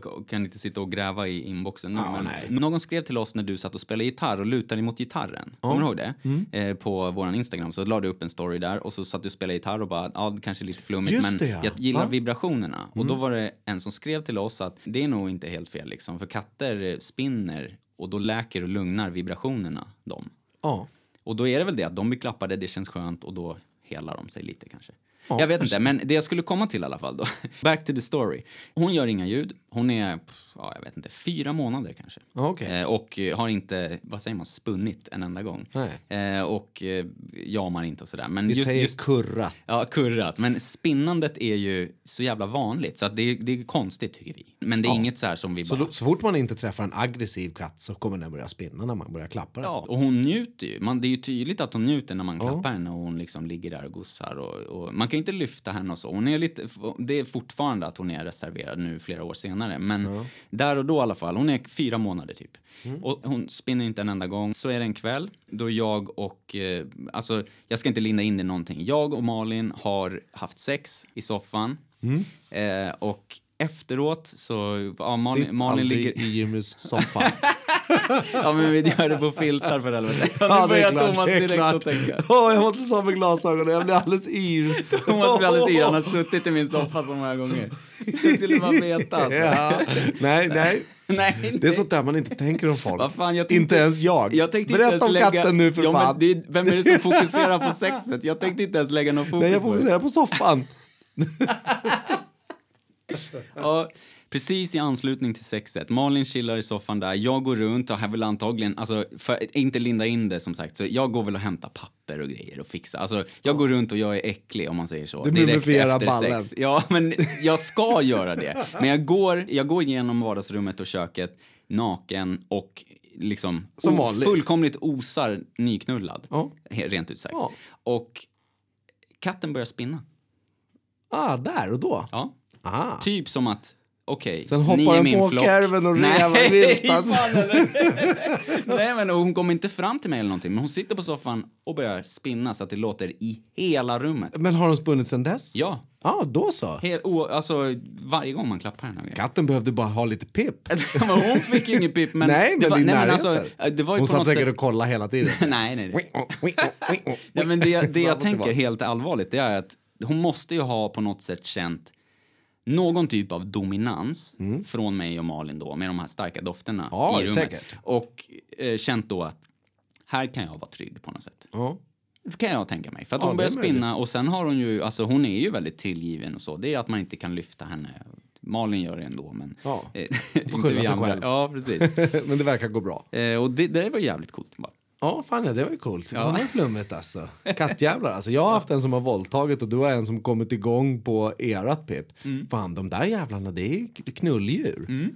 jag kan inte sitta och gräva i inboxen nu, Ja, men någon skrev till oss när du satt och spelade gitarr och lutade emot gitarren. Kommer du ihåg det? Mm. Eh, på våran Instagram så la du upp en story där och så satt du och spelade gitarr och bara, ja det kanske är lite flummigt Just men det, ja. jag gillar? Mm. vibrationerna. Och då var det en som skrev till oss att det är nog inte helt fel liksom, för katter eh, spinner och då läker och lugnar vibrationerna dem. Ja. Och då är det väl det att de blir klappade, det känns skönt och då helar de sig lite kanske. Ja, jag vet inte, men det jag skulle komma till i alla fall då. [LAUGHS] Back to the story. Hon gör inga ljud. Hon är, ja, jag vet inte, fyra månader kanske. Ja, okej. Eh, och eh, har inte, vad säger man, spunnit en enda gång. Eh, och eh, jamar inte och sådär. Men Vi just, säger just, kurrat. Ja, kurrat. Men spinnandet är ju så jävla vanligt så att det, är- det är konstigt tycker vi. Men det är Ja. inget så här som vi Så, bara... då, så fort man inte träffar en aggressiv katt så kommer den börja spinna när man börjar klappa den. Ja, och hon njuter ju. Man, det är ju tydligt att hon njuter när man klappar henne och hon liksom ligger där och gossar. Och, och man kan inte lyfta henne och så. Hon är lite, det är fortfarande att hon är reserverad nu flera år senare. Men där och då i alla fall. Hon är fyra månader typ. Och hon spinner inte en enda gång. Så är det en kväll då jag och, eh, alltså jag ska inte linda in det någonting. Jag och Malin har haft sex i soffan. Eh, och efteråt så, ja, Malin, Sitt Malin ligger... i Jimmys soffa. [LAUGHS] Ja men vi gör det på filtar för helvete. Ja, Ja, nu det är börjar klart, Thomas det är direkt klart. att tänka. Åh, jag måste ta med glasögonen, jag blir alldeles yr. Thomas blir alldeles yr, han har [LAUGHS] suttit i min soffa så många gånger. Det skulle man veta alltså. Ja. Nej, [LAUGHS] nej. Nej. Det är sånt där man inte tänker om folk. Fan, tänkte- inte ens jag. Jag tänkte Berätta inte om ens lägga... katten nu för ja, fan. Det. Vem är det som fokuserar på sexet? Jag tänkte inte ens lägga någon fokus Nej, jag på fokuserar på soffan. [LAUGHS] Ja, precis i anslutning till sexet. Malin chillar i soffan där. Jag går runt och har väl antagligen, alltså för inte linda in det som sagt, så jag går väl och hämtar papper och grejer och fixar. Alltså jag går runt och jag är äcklig om man säger så. Du direkt efter ballen. sex. Ja, men jag ska [LAUGHS] göra det. Men jag går, jag går igenom vardagsrummet och köket naken och liksom Som vanligt. fullkomligt osar nyknullad. Ja. Rent ut sagt. Ja. Och katten börjar spinna. Ah, där och då. Ja. Ah. Typ som att, okej, Sen ni hoppar är den min på flock. kärven och [LAUGHS] revar fan, eller? [LAUGHS] Nej, men hon kommer inte fram till mig eller någonting, men hon sitter på soffan och börjar spinna så att det låter i hela rummet. Men har de spunnit sen dess? Ja, Ja, då så. hel, o, alltså varje gång man klappar henne. Katten behövde bara ha lite pipp. [LAUGHS] Hon fick ju ingen pip, men... nej, men det var, i nej, men alltså, det var ju Hon satt säkert sätt... och kollade hela tiden. nej, nej, nej. nej, men det, det jag tänker helt allvarligt det är att hon måste ju ha på något sätt känt någon typ av dominans från mig och Malin då med de här starka dofterna Mm. Ja, i rummet. säkert. Och eh, känt då att här kan jag vara trygg på något sätt. Ja. Kan jag tänka mig. För att Ja, hon börjar spinna och sen har hon ju, alltså hon är ju väldigt tillgiven och så. Det är att man inte kan lyfta henne. Malin gör det ändå men... Ja, eh, [LAUGHS] får skylla sig själv. Ja, precis. [LAUGHS] Men det verkar gå bra. eh, och det, det var jävligt coolt bara. Ja, fan ja, det var ju coolt. Det Ja. var ju flummigt alltså. Kattjävlar alltså. Jag har haft en som har våldtagit och du har en som kommit igång på erat pip. Mm. Fan, de där jävlarna, det är ju knulldjur.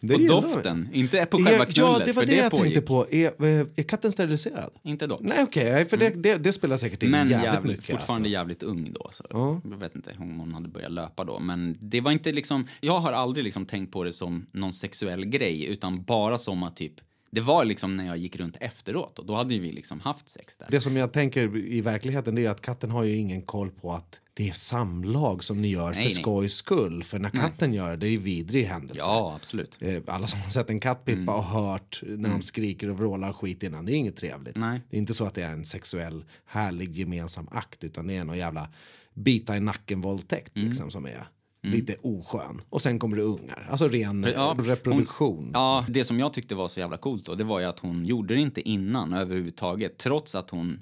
Det Och doften, inte på själva knullet, ja, det var det, det jag tänkte pågick. på. Är, är katten steriliserad? Inte dock. Nej, okej, för det, det, det spelar säkert in Men jävligt, jävligt, mycket. fortfarande alltså. jävligt ung då. Så Ja. Jag vet inte om hon hade börjat löpa då. Men det var inte liksom, jag har aldrig liksom tänkt på det som någon sexuell grej utan bara som att typ, det var liksom när jag gick runt efteråt och då hade vi liksom haft sex där. Det som jag tänker i verkligheten är att katten har ju ingen koll på att det är samlag som ni gör Nej, för nej. skojs skull. För när katten gör det, det är ju vidrig händelse. Ja, absolut. Eh, Alla som har sett en katt pippa Mm. och hört när de skriker och vrålar skit innan, det är inget trevligt. Nej. Det är inte så att det är en sexuell, härlig gemensam akt utan det är någon jävla bita i nacken-våldtäkt Mm. liksom, som är lite oskön. Och sen kommer det ungar, alltså ren Ja, reproduktion. Hon, ja, det som jag tyckte var så jävla coolt då, det var ju att hon gjorde det inte innan överhuvudtaget, trots att hon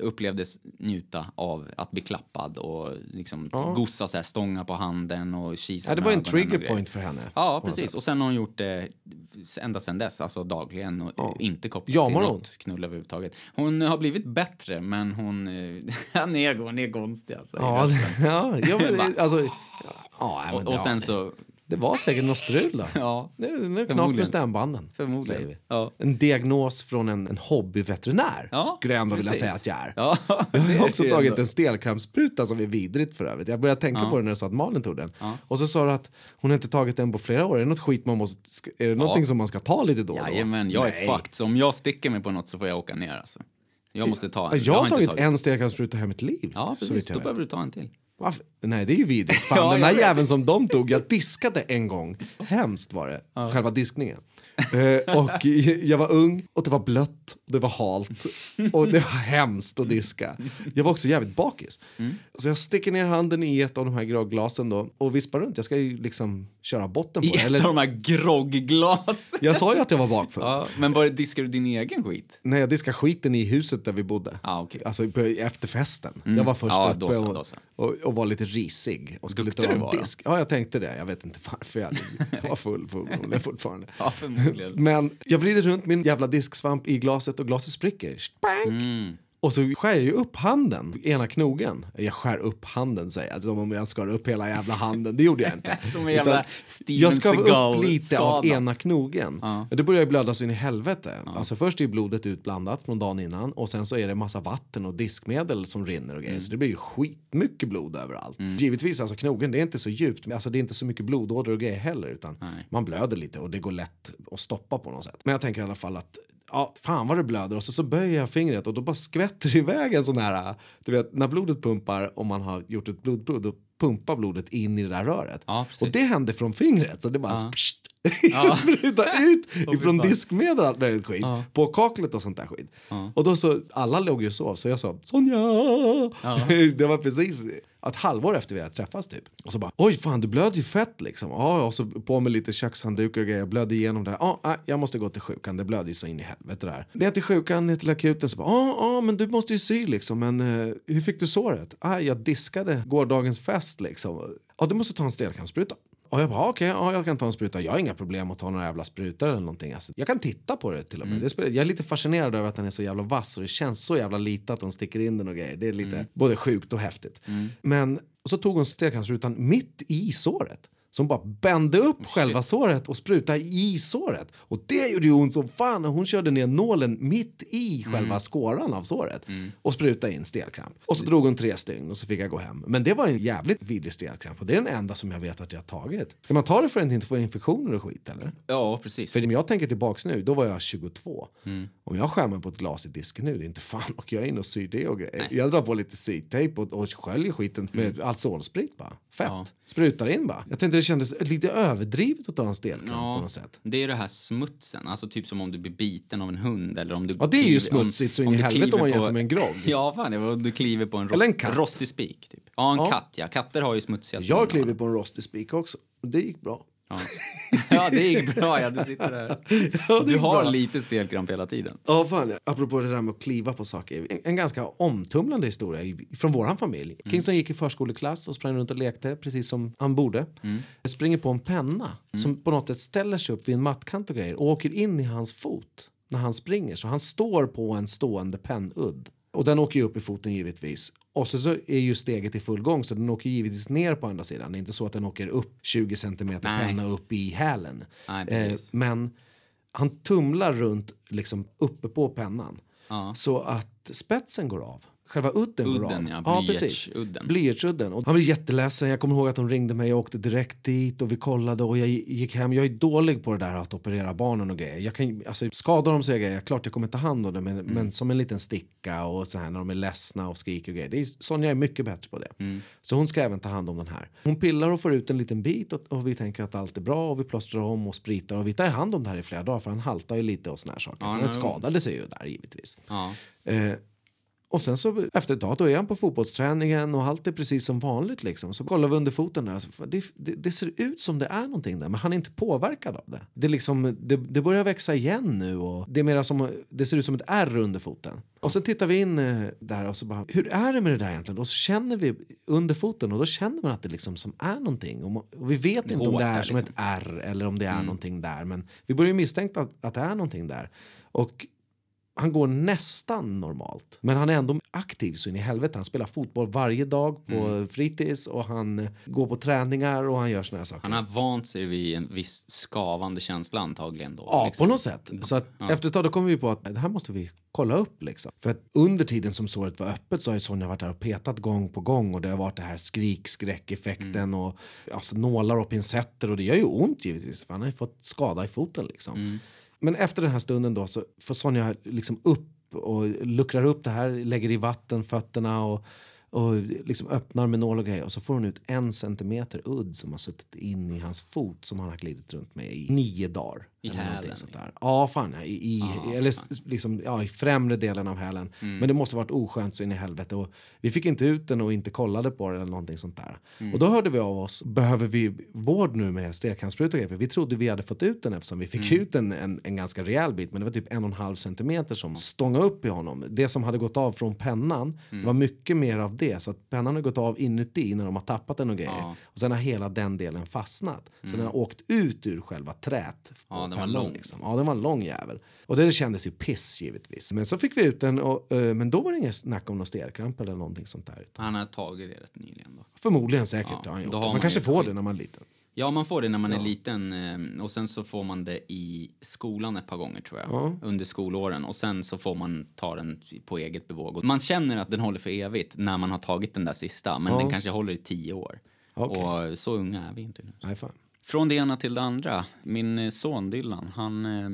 upplevdes njuta av att bli klappad och liksom gossa så här, stånga på handen och kisa Ja, det var en ögonen och trigger grejer. point för henne. Ja, precis. Och sen har hon gjort det ända sen dess, alltså dagligen och inte kopplat Jamar till något knull överhuvudtaget. Hon har blivit bättre, men hon, [LAUGHS] han är, hon är konstig alltså. Ja, [LAUGHS] ja, ja men, [LAUGHS] alltså, ja, men, och, och ja, sen så, Det var säkert något strul då. ja, Det är, är knas med stämbanden. förmodligen. Säger vi. Ja. En diagnos från en, en hobbyveterinär Ja, skulle jag ändå vilja precis. säga att jag är. Ja, [LAUGHS] Jag har är också tagit ändå. en stelkrampsspruta som är vidrigt för övrigt. Jag började tänka på det när du sa att Malin tog den. Och så sa du att hon inte tagit den på flera år. Är det något skit man måste, är det någonting som man ska ta lite då och då? Jajamän, jag är Nej. fucked. Så om jag sticker mig på något så får jag åka ner alltså. Jag måste ta Ja, en. Jag har inte tagit en stelkrampsspruta hela mitt liv. Ja, precis. jag Då behöver du ta en till. Varför? Nej, det är ju vidrigt. [LAUGHS] Fan, Ja, den här vet. jäveln som de tog, jag diskade en gång. Hemskt var det, själva diskningen. Eh, och [LAUGHS] jag var ung och det var blött, och det var halt och det var hemskt att diska. Jag var också jävligt bakis. Mm. Så jag sticker ner handen i ett av de här glasen då och vispar runt. Jag ska ju liksom köra botten på I det. ett Eller, av de här grogglas. jag sa ju att jag var bakfull. Ja, men var diskar du din egen skit? Nej, jag diskade skiten i huset där vi bodde. Ah, okej. Alltså på, efter festen. Jag var först Ja, uppe då så, och, då så. och, och var lite risig. Och skulle Duktig du var disk. Ja, jag tänkte det. Jag vet inte varför. Jag, [LAUGHS] jag var full förmodligen fortfarande. Ja. Men jag vrider runt min jävla disksvamp i glaset och glaset spricker. Spank! Mm. Och så skär jag ju upp handen, ena knogen. Jag skär upp handen säger jag, som om jag skar upp hela jävla handen. Det gjorde jag inte. [LAUGHS] Som en jävla Steven Jag skar upp lite av ena knogen. Det börjar blöda så in i helvete. Alltså först är blodet utblandat från dagen innan och sen så är det massa vatten och diskmedel som rinner och grejer. Så det blir ju skitmycket blod överallt. Givetvis, alltså knogen det är inte så djupt. Alltså det är inte så mycket blodådror och grejer heller utan man blöder lite och det går lätt att stoppa på något sätt. Men jag tänker i alla fall att ja, fan vad det blöder. Och så, så böjer jag fingret och då bara skvätter det iväg en sån här, du vet när blodet pumpar om man har gjort ett blodprov, då pumpar blodet in i det där röret. Ja, och det hände från fingret så det bara spst, [LAUGHS] spruta ut ifrån diskmedel och allt möjligt skit. På kaklet och sånt där skit. Och då så, alla låg ju och sov så jag sa Sonja! [LAUGHS] det var precis ett halvår efter vi hade träffats typ. Och så bara oj fan du blöder ju fett liksom. Ja, och så på med lite kökshanddukar och grejer. Jag blödde igenom det här. Ja, jag måste gå till sjukan. Det blöder ju så in i helvete där. Ner till sjukan, ner till akuten så bara ja, ja men du måste ju sy liksom. Men eh, hur fick du såret? Ah, jag diskade gårdagens fest liksom. Ja, du måste ta en stelkrampsspruta. Och jag bara, okej, ja, jag kan ta en spruta. Jag har inga problem att ta några jävla sprutor eller någonting. Alltså, jag kan titta på det till och med. Spelar, jag är lite fascinerad över att den är så jävla vass och det känns så jävla lite att de sticker in den och grejer. Det är lite både sjukt och häftigt. Men och så tog hon stelkrampssprutan mitt i såret. Som bara bände upp själva såret och sprutade i såret. Och det gjorde ju ont som fan. Och hon körde ner nålen mitt i själva skåran av såret. Och sprutade in stelkramp. Och så drog hon tre stygn och så fick jag gå hem. Men det var en jävligt vidrig stelkramp. Och det är den enda som jag vet att jag har tagit. Ska man ta det för att inte få infektioner och skit eller? Ja, precis. För om jag tänker tillbaks nu, då var jag 22. Om jag skär mig på ett glas i disken nu, det är inte fan och jag in och syr det och grejer. Jag drar på lite sytejp och, och sköljer skiten med alkoholsprit bara. Fett. Ja. Sprutar in bara. Jag tänkte kändes lite överdrivet att ta en stelkramp Ja, på något sätt. Det är det här smutsen, alltså typ som om du blir biten av en hund eller om du Ja, det är ju smutsigt så in i helvete om man jämför med en grogg. [LAUGHS] Ja, fan, det om du kliver på en, rost, en katt. rostig spik. Typ. Ja, en Ja. katt, ja. Katter har ju smutsiga Jag kliver på en rostig spik också. Det gick bra. Ja. [LAUGHS] ja, det gick bra. Ja, du sitter där. [LAUGHS] Ja, Du har bra. lite stelkramp hela tiden. Ja, fan. Apropå det där med att kliva på saker. En, en ganska omtumlande historia från vår familj. Kingston gick i förskoleklass och sprang runt och lekte precis som han borde. Springer på en penna som på något sätt ställer sig upp vid en mattkant och grejer och åker in i hans fot när han springer. Så han står på en stående pennudd. Och den åker ju upp i foten givetvis. Och så, så är ju steget i full gång så den åker givetvis ner på andra sidan. Det är inte så att den åker upp 20 centimeter Nej. penna upp i hälen. Nej, Eh, men han tumlar runt liksom uppe på pennan Ja. så att spetsen går av. Själva udden, går av. Udden, ja. Blyertsudden. Blyertsudden. Och han blev jätteledsen. Jag kommer ihåg att de ringde mig. Jag åkte direkt dit och vi kollade och jag gick hem. Jag är dålig på det där att operera barnen och grejer. Jag kan, alltså, skadar de sig, grejer, klart jag kommer ta hand om det. Men, Mm. men som en liten sticka och så här när de är ledsna och skriker och grejer. Det är, Sonja är mycket bättre på det. Mm. Så hon ska även ta hand om den här. Hon pillar och får ut en liten bit och, och vi tänker att allt är bra och vi plåstrar om och spritar och vi tar hand om det här i flera dagar för han haltar ju lite och såna här saker. för Ja, han nej, skadade sig ju där givetvis. Ja. Eh, Och sen så efter ett tag då är han på fotbollsträningen och allt är precis som vanligt. Liksom. Så kollar vi under foten där. Det, det, det, ser ut som det är någonting där men han är inte påverkad av det. Det, liksom, det, det börjar växa igen nu och det, är mera som, det ser ut som ett ärr under foten. Och sen tittar vi in eh, där och så bara, hur är det med det där egentligen? Och så känner vi under foten och då känner man att det liksom som är någonting. Och, vi vet inte om det är som liksom. ett ärr eller om det är mm. någonting där. Men vi börjar misstänka att, att det är någonting där. Och han går nästan normalt. Men han är ändå aktiv så in i helvete. Han spelar fotboll varje dag på mm. fritids och han går på träningar och han gör såna här saker. Han har vant sig vid en viss skavande känsla antagligen då. Ja, liksom. på något sätt. Så att ja. efter ett tag då kom vi på att det här måste vi kolla upp liksom. För att under tiden som såret var öppet så har ju Sonja varit där och petat gång på gång och det har varit det här skrik, skräckeffekten mm. och alltså, nålar och pincetter och det gör ju ont givetvis för han har ju fått skada i foten liksom. Mm. Men efter den här stunden då så får Sonja liksom upp och luckrar upp det här, lägger i vatten fötterna och och liksom öppnar med nål och grejer och så får hon ut en centimeter udd som har suttit in i hans fot som han har glidit runt med i nio dagar. I hälen? Ja, fan. I, i, ah, eller fan. Liksom, ja, i främre delen av hälen. Mm. Men det måste varit oskönt så in i helvete. Och vi fick inte ut den och inte kollade på den eller någonting sånt där. Mm. Och då hörde vi av oss, behöver vi vård nu med stelkrampsspruta? För vi trodde vi hade fått ut den eftersom vi fick mm. ut en, en, en, ganska rejäl bit. Men det var typ en och en halv centimeter som stångade upp i honom. Det som hade gått av från pennan mm. var mycket mer av det. Så att pennan har gått av inuti när de har tappat den och grejer. Ja. Och sen har hela den delen fastnat. Så den har åkt ut ur själva trät. Ja, den var lång. Liksom. Ja, den var en lång jävel. Och det kändes ju piss givetvis. Men så fick vi ut den, och, uh, men då var det inget snack om någon stelkramp eller någonting sånt där. Han har tagit det rätt nyligen då? Förmodligen säkert. Ja, han man, man kanske får det när man är liten. Ja, man får det när man ja. är liten eh, och sen så får man det i skolan ett par gånger tror jag. Ja. Under skolåren och sen så får man ta den på eget bevåg. man känner att den håller för evigt när man har tagit den där sista, men ja. den kanske håller i tio år. Okay. Och så unga är vi inte nu. Nej, fan. Från det ena till det andra. Min eh, son Dylan, han... Eh,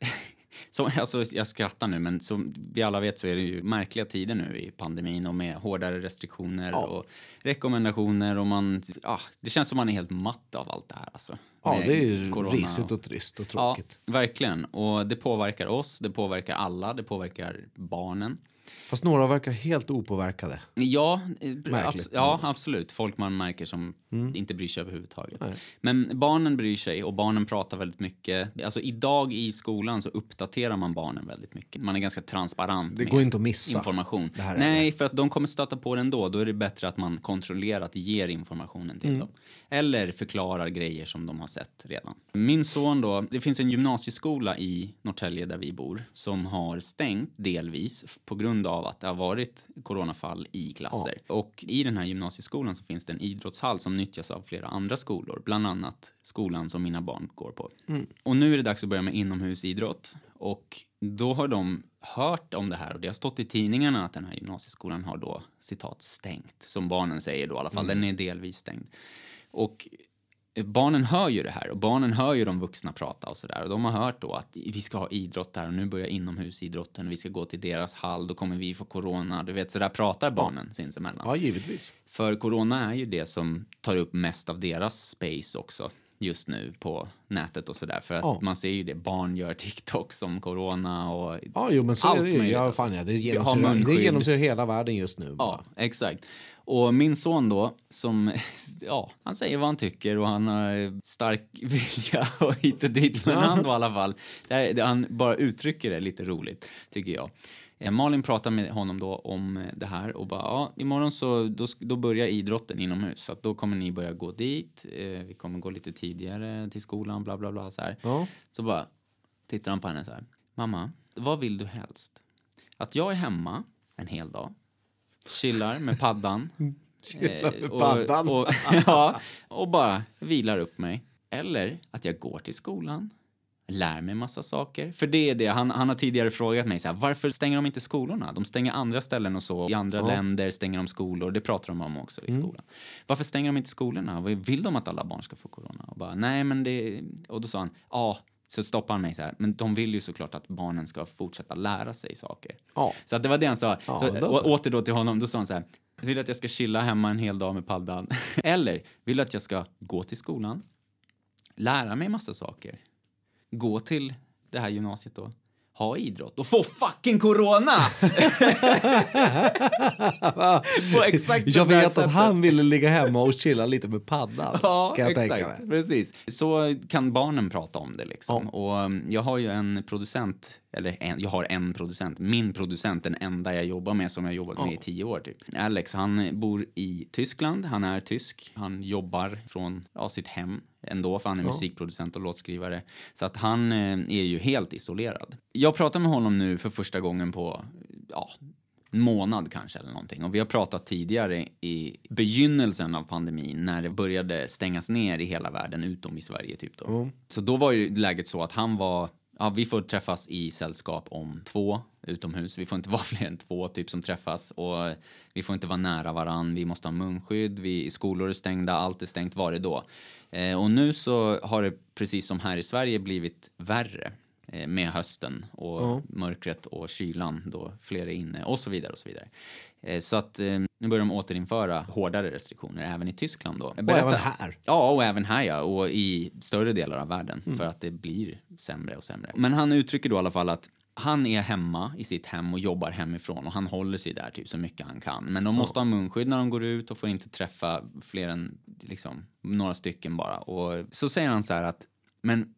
[LAUGHS] så, alltså, jag skrattar nu, men som vi alla vet så är det ju märkliga tider nu i pandemin och med hårdare restriktioner ja. och rekommendationer och man... Ja, det känns som man är helt matt av allt det här. Alltså, ja, det är ju risigt och trist och tråkigt. Ja, verkligen. Och det påverkar oss, det påverkar alla, det påverkar barnen. Fast några verkar helt opåverkade. Ja, eh, abs ja absolut. Folk man märker som mm. inte bryr sig överhuvudtaget. Nej. Men barnen bryr sig och barnen pratar väldigt mycket. Alltså idag i skolan så uppdaterar man barnen väldigt mycket. Man är ganska transparent Det går inte att missa information. Nej, för att de kommer stöta på det ändå. Då är det bättre att man kontrollerat ger informationen till mm. dem. Eller förklarar grejer som de har sett redan. Min son då, det finns en gymnasieskola i Norrtälje där vi bor som har stängt delvis på grund av att det har varit coronafall i klasser. Ja. Och i den här gymnasieskolan så finns det en idrottshall som nyttjas av flera andra skolor, bland annat skolan som mina barn går på. Mm. Och nu är det dags att börja med inomhusidrott och då har de hört om det här och det har stått i tidningarna att den här gymnasieskolan har då citat stängt, som barnen säger då i alla fall. Mm. Den är delvis stängd. Och barnen hör ju det här och barnen hör ju de vuxna prata och sådär. Och de har hört då att vi ska ha idrott här och nu börjar inomhusidrotten och vi ska gå till deras hall, då kommer vi få corona. Du vet, så där pratar barnen ja. sinsemellan. Ja, givetvis. För corona är ju det som tar upp mest av deras space också just nu på nätet och sådär. För att ja. man ser ju det, barn gör TikTok som corona och ja, jo, men så allt är det, möjligt. Ja, fan, ja, det, genomsyrar, det genomsyrar hela världen just nu. Ja, exakt. Och min son då, som, [LAUGHS] ja, han säger vad han tycker och han har stark [LAUGHS] vilja och hit och dit, men han då i alla fall, där, han bara uttrycker det lite roligt, tycker jag. Eh, Malin pratar med honom då om det här och bara, ja, imorgon så, då, då börjar idrotten inomhus, så då kommer ni börja gå dit, eh, vi kommer gå lite tidigare till skolan, bla bla bla så här. Ja. Så bara tittar han på henne så här, mamma, vad vill du helst? Att jag är hemma en hel dag, chillar med paddan. [LAUGHS] chillar med eh, paddan? Och, och, [LAUGHS] ja, och bara vilar upp mig. Eller att jag går till skolan, lär mig massa saker. För det är det, han, han har tidigare frågat mig så här, varför stänger de inte skolorna? De stänger andra ställen och så. I andra ja. länder stänger de skolor, det pratar de om också i mm. skolan. Varför stänger de inte skolorna? Vill de att alla barn ska få corona? Och bara, nej men det... Och då sa han, ja, så stoppar han mig så här, men de vill ju såklart att barnen ska fortsätta lära sig saker. Ja. Så att det var det han sa. Ja, så, å, åter då till honom, då sa han så här, vill att jag ska chilla hemma en hel dag med paddan? [LAUGHS] Eller vill att jag ska gå till skolan, lära mig massa saker, gå till det här gymnasiet då, ha idrott och få fucking corona! [LAUGHS] På exakt Jag vet att sättet. han ville ligga hemma och chilla lite med paddan. Ja, kan jag exakt. tänka mig. Precis. Så kan barnen prata om det liksom. Och um, jag har ju en producent, eller en, jag har en producent, min producent, den enda jag jobbar med som jag jobbat med i tio år typ. Alex, han bor i Tyskland, han är tysk, han jobbar från ja, sitt hem ändå, för han är musikproducent och låtskrivare. Så att han eh, är ju helt isolerad. Jag pratar med honom nu för första gången på, ja, en månad kanske eller någonting. Och vi har pratat tidigare i begynnelsen av pandemin när det började stängas ner i hela världen utom i Sverige typ då. Så då var ju läget så att han var Ja, vi får träffas i sällskap om två utomhus. Vi får inte [LAUGHS] vara fler än två typ som träffas och vi får inte vara nära varann. Vi måste ha munskydd. Vi, skolor är stängda, allt är stängt. Var det då? Eh, och nu så har det precis som här i Sverige blivit värre med hösten och mörkret och kylan då fler är inne och så vidare och så vidare. Eh, Så att eh, nu börjar de återinföra hårdare restriktioner även i Tyskland då. Berätta- även här. Ja, och även här ja, och i större delar av världen för att det blir sämre och sämre. Men han uttrycker då i alla fall att han är hemma i sitt hem och jobbar hemifrån och han håller sig där typ så mycket han kan. Men de måste ha munskydd när de går ut och får inte träffa fler än liksom några stycken bara. Och så säger han så här att men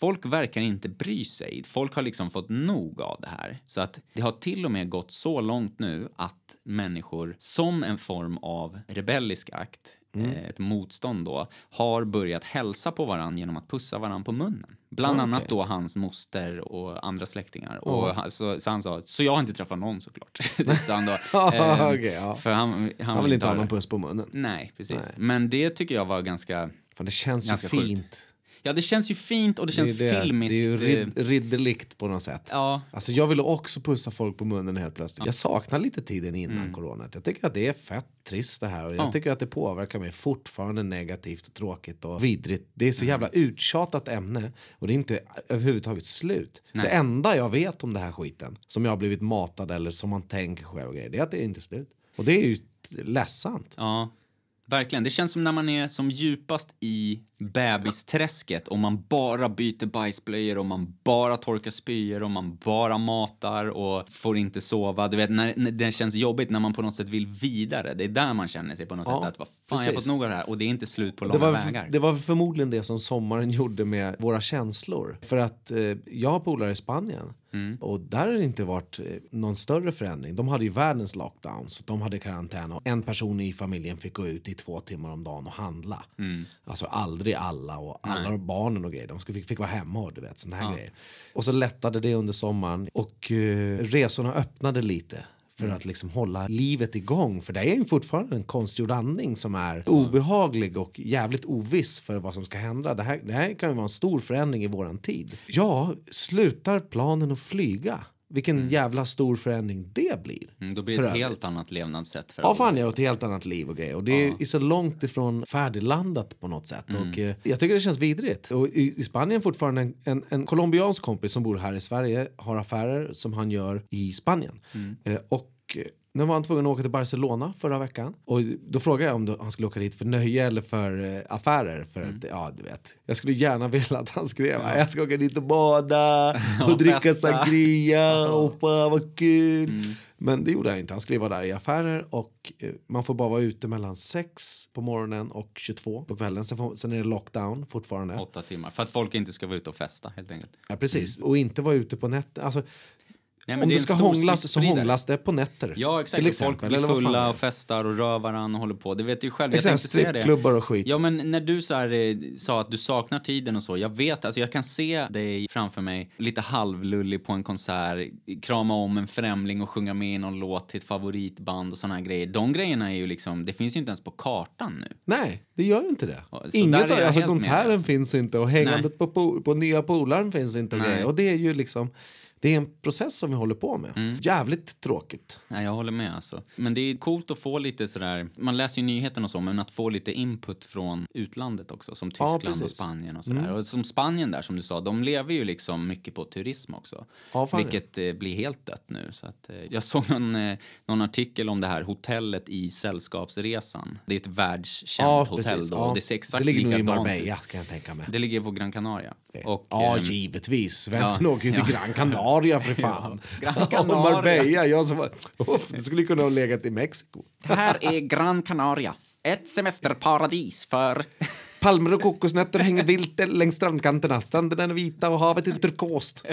folk verkar inte bry sig. Folk har liksom fått nog av det här. Så att det har till och med gått så långt nu att människor som en form av rebellisk akt, Mm. eh, ett motstånd då, har börjat hälsa på varann genom att pussa varann på munnen. Bland Ah, annat då hans moster och andra släktingar. Och han, så, så han sa, så jag har inte träffat någon såklart. [LAUGHS] Sa han då. [LAUGHS] Eh, Okej, ja. För han, han, Han vill inte ha någon puss på munnen. Nej, precis. Men det tycker jag var ganska... Fan, det känns Ganska fint. Ja, det känns ju fint och det känns det, är det, filmiskt. det är ju eh, rid, ridderligt på något sätt. Ja, Alltså jag ville också pussa folk på munnen helt plötsligt. Jag saknar lite tiden innan corona. Jag tycker att det är fett trist det här och jag Mm. Ja. tycker att det påverkar mig fortfarande negativt och tråkigt och vidrigt. Det är så Mm. jävla uttjatat ämne och det är inte överhuvudtaget slut. Nej. Det enda jag vet om det här skiten som jag har blivit matad eller som man tänker själv och grejer, det är att det är inte slut. Och det är ju ledsamt. ja. Verkligen. Det känns som när man är som djupast i bebisträsket och man bara byter bajsblöjor och man bara torkar spyor och man bara matar och får inte sova. Du vet, när, när det känns jobbigt när man på något sätt vill vidare. Det är där man känner sig på något Ja, sätt att vad fan, jag har precis. fått nog av det här och det är inte slut på Det långa var, vägar. det var förmodligen det som sommaren [LAUGHS] gjorde med våra känslor. För att eh, jag har polare i Spanien Mm. och där har det inte varit eh, någon större förändring. De hade ju världens lockdown så de hade karantän och en person i familjen fick gå ut i två timmar om dagen och handla. Mm. Alltså aldrig alla och alla barnen och grejer. De fick, fick vara hemma och du vet såna här grejer. Och så lättade det under sommaren och eh, resorna öppnade lite för Mm. att liksom hålla livet igång. För det är ju fortfarande en konstgjord andning som är obehaglig och jävligt oviss för vad som ska hända. Det här, det här kan ju vara en stor förändring i våran tid. Ja, slutar planen att flyga? Vilken jävla stor förändring det blir. Mm, då blir det ett övrigt. helt annat levnadssätt för Ja, fan har ett helt annat liv och grejer. Och det är så långt ifrån färdiglandat på något sätt. Och, eh, jag tycker det känns vidrigt. Och i, i Spanien fortfarande en, en, en colombiansk kompis som bor här i Sverige har affärer som han gör i Spanien. Eh, och nu var han tvungen att åka till Barcelona förra veckan. Och då frågade jag om han skulle åka dit för nöje eller för eh, affärer. För att, ja, du vet. Jag skulle gärna vilja att han skrev jag ska åka dit och bada [LAUGHS] och Och dricka festa." sangria och fan vad kul. Men det gjorde han inte. Han skulle vara där i affärer och eh, man får bara vara ute mellan 6 på morgonen och 22 på kvällen. Sen, får, sen är det lockdown fortfarande. Åtta timmar. För att folk inte ska vara ute och festa helt enkelt. Ja, precis. Och inte vara ute på nätter. Alltså, Nej, om det det ska hånglas så hånglas det på nätter. Ja, exakt. Till och folk exempel. blir fulla och festar och rör varandra och håller på. Det vet du ju själv. Jag Exakt, tänkte säga det. strippklubbar och skit. Ja, men när du så här, eh, sa att du saknar tiden och så. Jag vet, alltså jag kan se dig framför mig lite halvlullig på en konsert, krama om en främling och sjunga med i någon låt till ett favoritband och såna här grejer. De grejerna är ju liksom, det finns ju inte ens på kartan nu. Nej, det gör ju inte det. Så Inget, jag alltså med, konserten alltså. finns inte och hängandet på, po- på nya polaren finns inte. Och, grejer. och det är ju liksom, det är en process som vi håller på med. Mm. Jävligt tråkigt. Nej, jag håller med alltså. Men det är coolt att få lite sådär, man läser ju nyheten och så, men att få lite input från utlandet också, som Ja, Tyskland och precis. Spanien och sådär. Och som Spanien där, som du sa, de lever ju liksom mycket på turism också. Ja, vilket eh, blir helt dött nu. Så att, eh, jag såg någon, eh, någon artikel om det här hotellet i Sällskapsresan. Det är ett världskänt Ja, hotell då. Ja. och Det ser exakt det ligger nog i Marbella kan jag tänka mig. Det ligger på Gran Canaria. Och, ja, ehm, givetvis. Svensken ja, åker ju till ja. Gran Canaria. Canaria för fan. Gran Och Canaria. Marbella. Jag som uff, det skulle kunna ha legat i Mexiko. Det här är Gran Canaria. Ett semesterparadis för... [LAUGHS] Palmer och kokosnötter hänger vilt längs strandkanterna. Stränderna är vita och havet är turkost.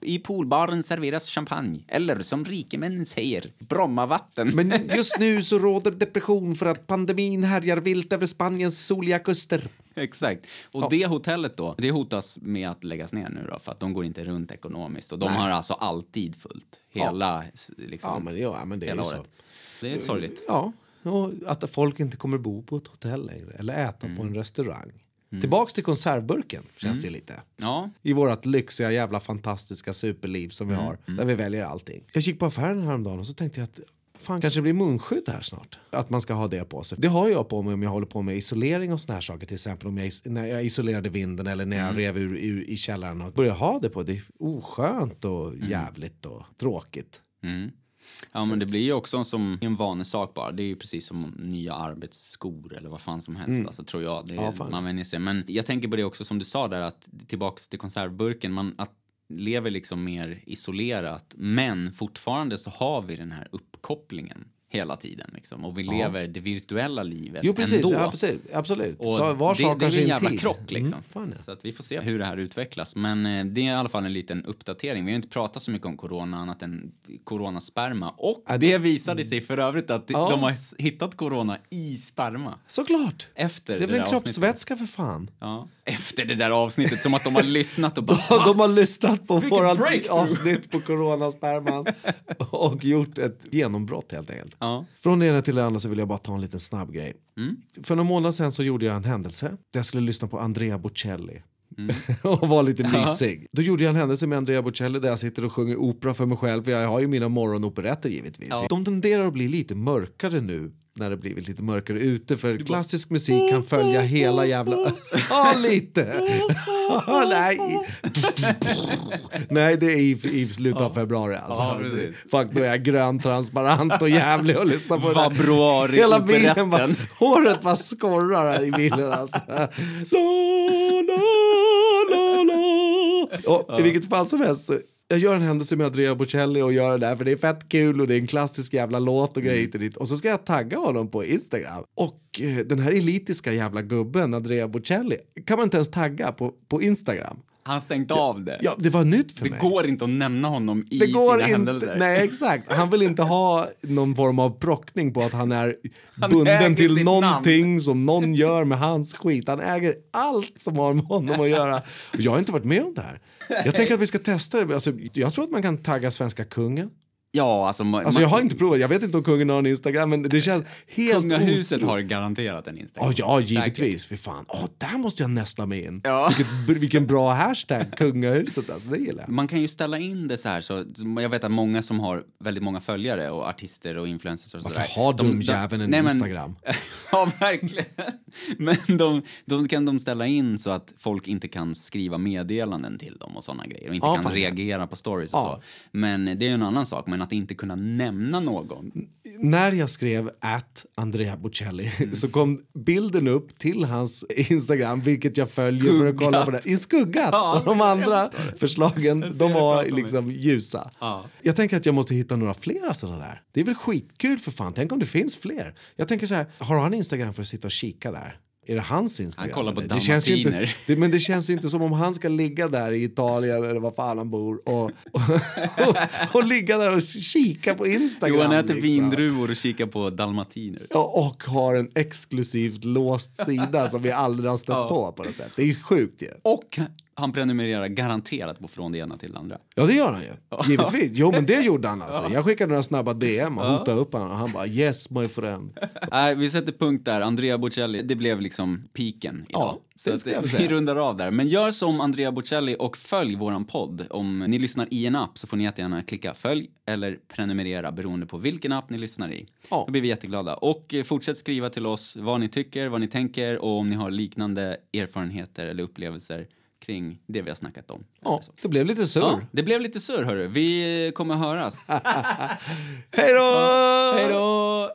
I poolbaren serveras champagne. Eller som rikemännen säger, Brommavatten. Men just nu så råder depression för att pandemin härjar vilt över Spaniens soliga kuster. Exakt. Och det hotellet då, det hotas med att läggas ner nu då, för att de går inte runt ekonomiskt. Och de har alltså alltid fullt. Hela, s- liksom, Ja, men, ja, men det är hela året. Det är sorgligt. Ja, och att folk inte kommer bo på ett hotell längre eller äta Mm. på en restaurang. Tillbaks till konservburken känns det ju lite. Ja, I vårt lyxiga jävla fantastiska superliv som vi Mm, har. Där vi väljer allting. Jag gick på affären häromdagen och så tänkte jag att fan kanske det blir munskydd här snart. Att man ska ha det på sig. Det har jag på mig om jag håller på med isolering och såna här saker. Till exempel om jag, när jag isolerade vinden eller när jag Mm. rev ur, ur i källaren. Och började ha det på. Det är oskönt och Mm. jävligt och tråkigt. Ja, men det blir ju också som en vanesak bara. Det är ju precis som nya arbetsskor eller vad fan som helst, alltså, tror jag. Det Mm. Ja, man vänjer sig. Men jag tänker på det också som du sa där, att tillbaks till konservburken, man att lever liksom mer isolerat, men fortfarande så har vi den här uppkopplingen hela tiden liksom. Och vi lever det virtuella livet Jo precis, ändå. ja, precis absolut. Och så var det, sak det blir en jävla tid. krock liksom. Mm, fan ja. Så att vi får se hur det här utvecklas. Men eh, det är i alla fall en liten uppdatering. Vi har inte pratat så mycket om corona annat än coronasperma. Och det visade sig för övrigt att Ja. de har hittat corona i sperma. Såklart! Efter Det är väl en kroppsvätska för fan. Ja. Efter det där avsnittet, som att de har [LAUGHS] lyssnat och bara... De har lyssnat på breakthrough! avsnitt på coronasperman [LAUGHS] och gjort ett genombrott helt enkelt. Ja. Från det ena till det andra så vill jag bara ta en liten snabb grej. Mm. För några månader sedan så gjorde jag en händelse där jag skulle lyssna på Andrea Bocelli. Mm. [LAUGHS] och var lite mysig. Då gjorde jag en händelse med Andrea Bocelli där jag sitter och sjunger opera för mig själv. För jag har ju mina morgonoperetter givetvis. De tenderar att bli lite mörkare nu när det blivit lite mörkare ute för klassisk musik kan [LAUGHS] följa hela jävla... Ja, lite! [LAUGHS] [LAUGHS] Nej. Nej, det är i, i slutet av februari. Alltså. Ja. Fuck, då är jag grön, transparent och jävlig och lyssnar på det där. Vabruari Hela bilen bara, håret bara skorrar i bilen alltså. La, la, la, la. Och, I vilket fall som helst jag gör en händelse med Andrea Bocelli och gör det där för det är fett kul och det är en klassisk jävla låt och grejer hit och dit. Och så ska jag tagga honom på Instagram. Och eh, den här elitiska jävla gubben, Andrea Bocelli, kan man inte ens tagga på, på Instagram. Han stängt av det. Ja, det var nytt för det mig. går inte att nämna honom i Det går sina inte. händelser. Nej, exakt. Han vill inte ha någon form av prockning på att han är [LAUGHS] Han bunden till någonting som någon gör med hans skit. Han äger allt som har med honom att göra. Jag har inte varit med om det här. Jag tänker att vi ska testa det. Alltså, jag tror att man kan tagga svenska kungen. Ja, alltså... Alltså, jag har inte provat. Jag vet inte om kungen har en Instagram, men det känns helt Kungahuset har garanterat en Instagram. Ja, ja, Säkert. givetvis. Fy fan. Åh, där måste jag nästla mig in. Ja. Vilket, vilken bra hashtag, kungahuset. Alltså, det gillar jag. Man kan ju ställa in det så här, så jag vet att många som har väldigt många följare och artister och influencers och Varför sådär. har de- dumjäveln en nej, men- Instagram? [LAUGHS] ja, verkligen. Men de, de kan de ställa in så att folk inte kan skriva meddelanden till dem och såna grejer och inte Ja, kan fan. reagera på stories och Ja. så. Men det är ju en annan sak, men att inte kunna nämna någon. när jag skrev att Andrea Bocelli Mm. så kom bilden upp till hans Instagram, vilket jag följer för att kolla på det. I skuggat! Ja, och de andra förslagen, de var liksom ljusa. Ja. Jag tänker att jag måste hitta några flera sådana där. Det är väl skitkul för fan. Tänk om det finns fler. Jag tänker så här, har han Instagram för att sitta och kika där? Är det hans Instagram? Han kollar på det känns inte, det, Men det känns inte som om han ska ligga där i Italien eller var fan han bor och, och, och, [LAUGHS] och ligga där och kika på Instagram. Johan äter liksom. vindruvor och kikar på dalmatiner. Ja, och har en exklusivt låst sida som vi aldrig har stött Ja. på på något sätt. Det är ju sjukt ju. Och han prenumererar garanterat på Från det ena till det andra. Ja, det gör han ju. Givetvis. Jo, men det gjorde han alltså. Jag skickade några snabba DM och hotade upp honom och han bara yes my friend. Nej, vi sätter punkt där. Andrea Bocelli, det blev liksom piken idag. Ja, Så det ska vi rundar av där. Men gör som Andrea Bocelli och följ våran podd. Om ni lyssnar i en app så får ni jättegärna klicka följ eller prenumerera beroende på vilken app ni lyssnar i. Ja. Då blir vi jätteglada. Och eh, fortsätt skriva till oss vad ni tycker, vad ni tänker och om ni har liknande erfarenheter eller upplevelser kring det vi har snackat om. Ja, det blev lite surr. Ja, det blev lite surr hörru. Vi kommer höras. [LAUGHS] Hej då! Hej då!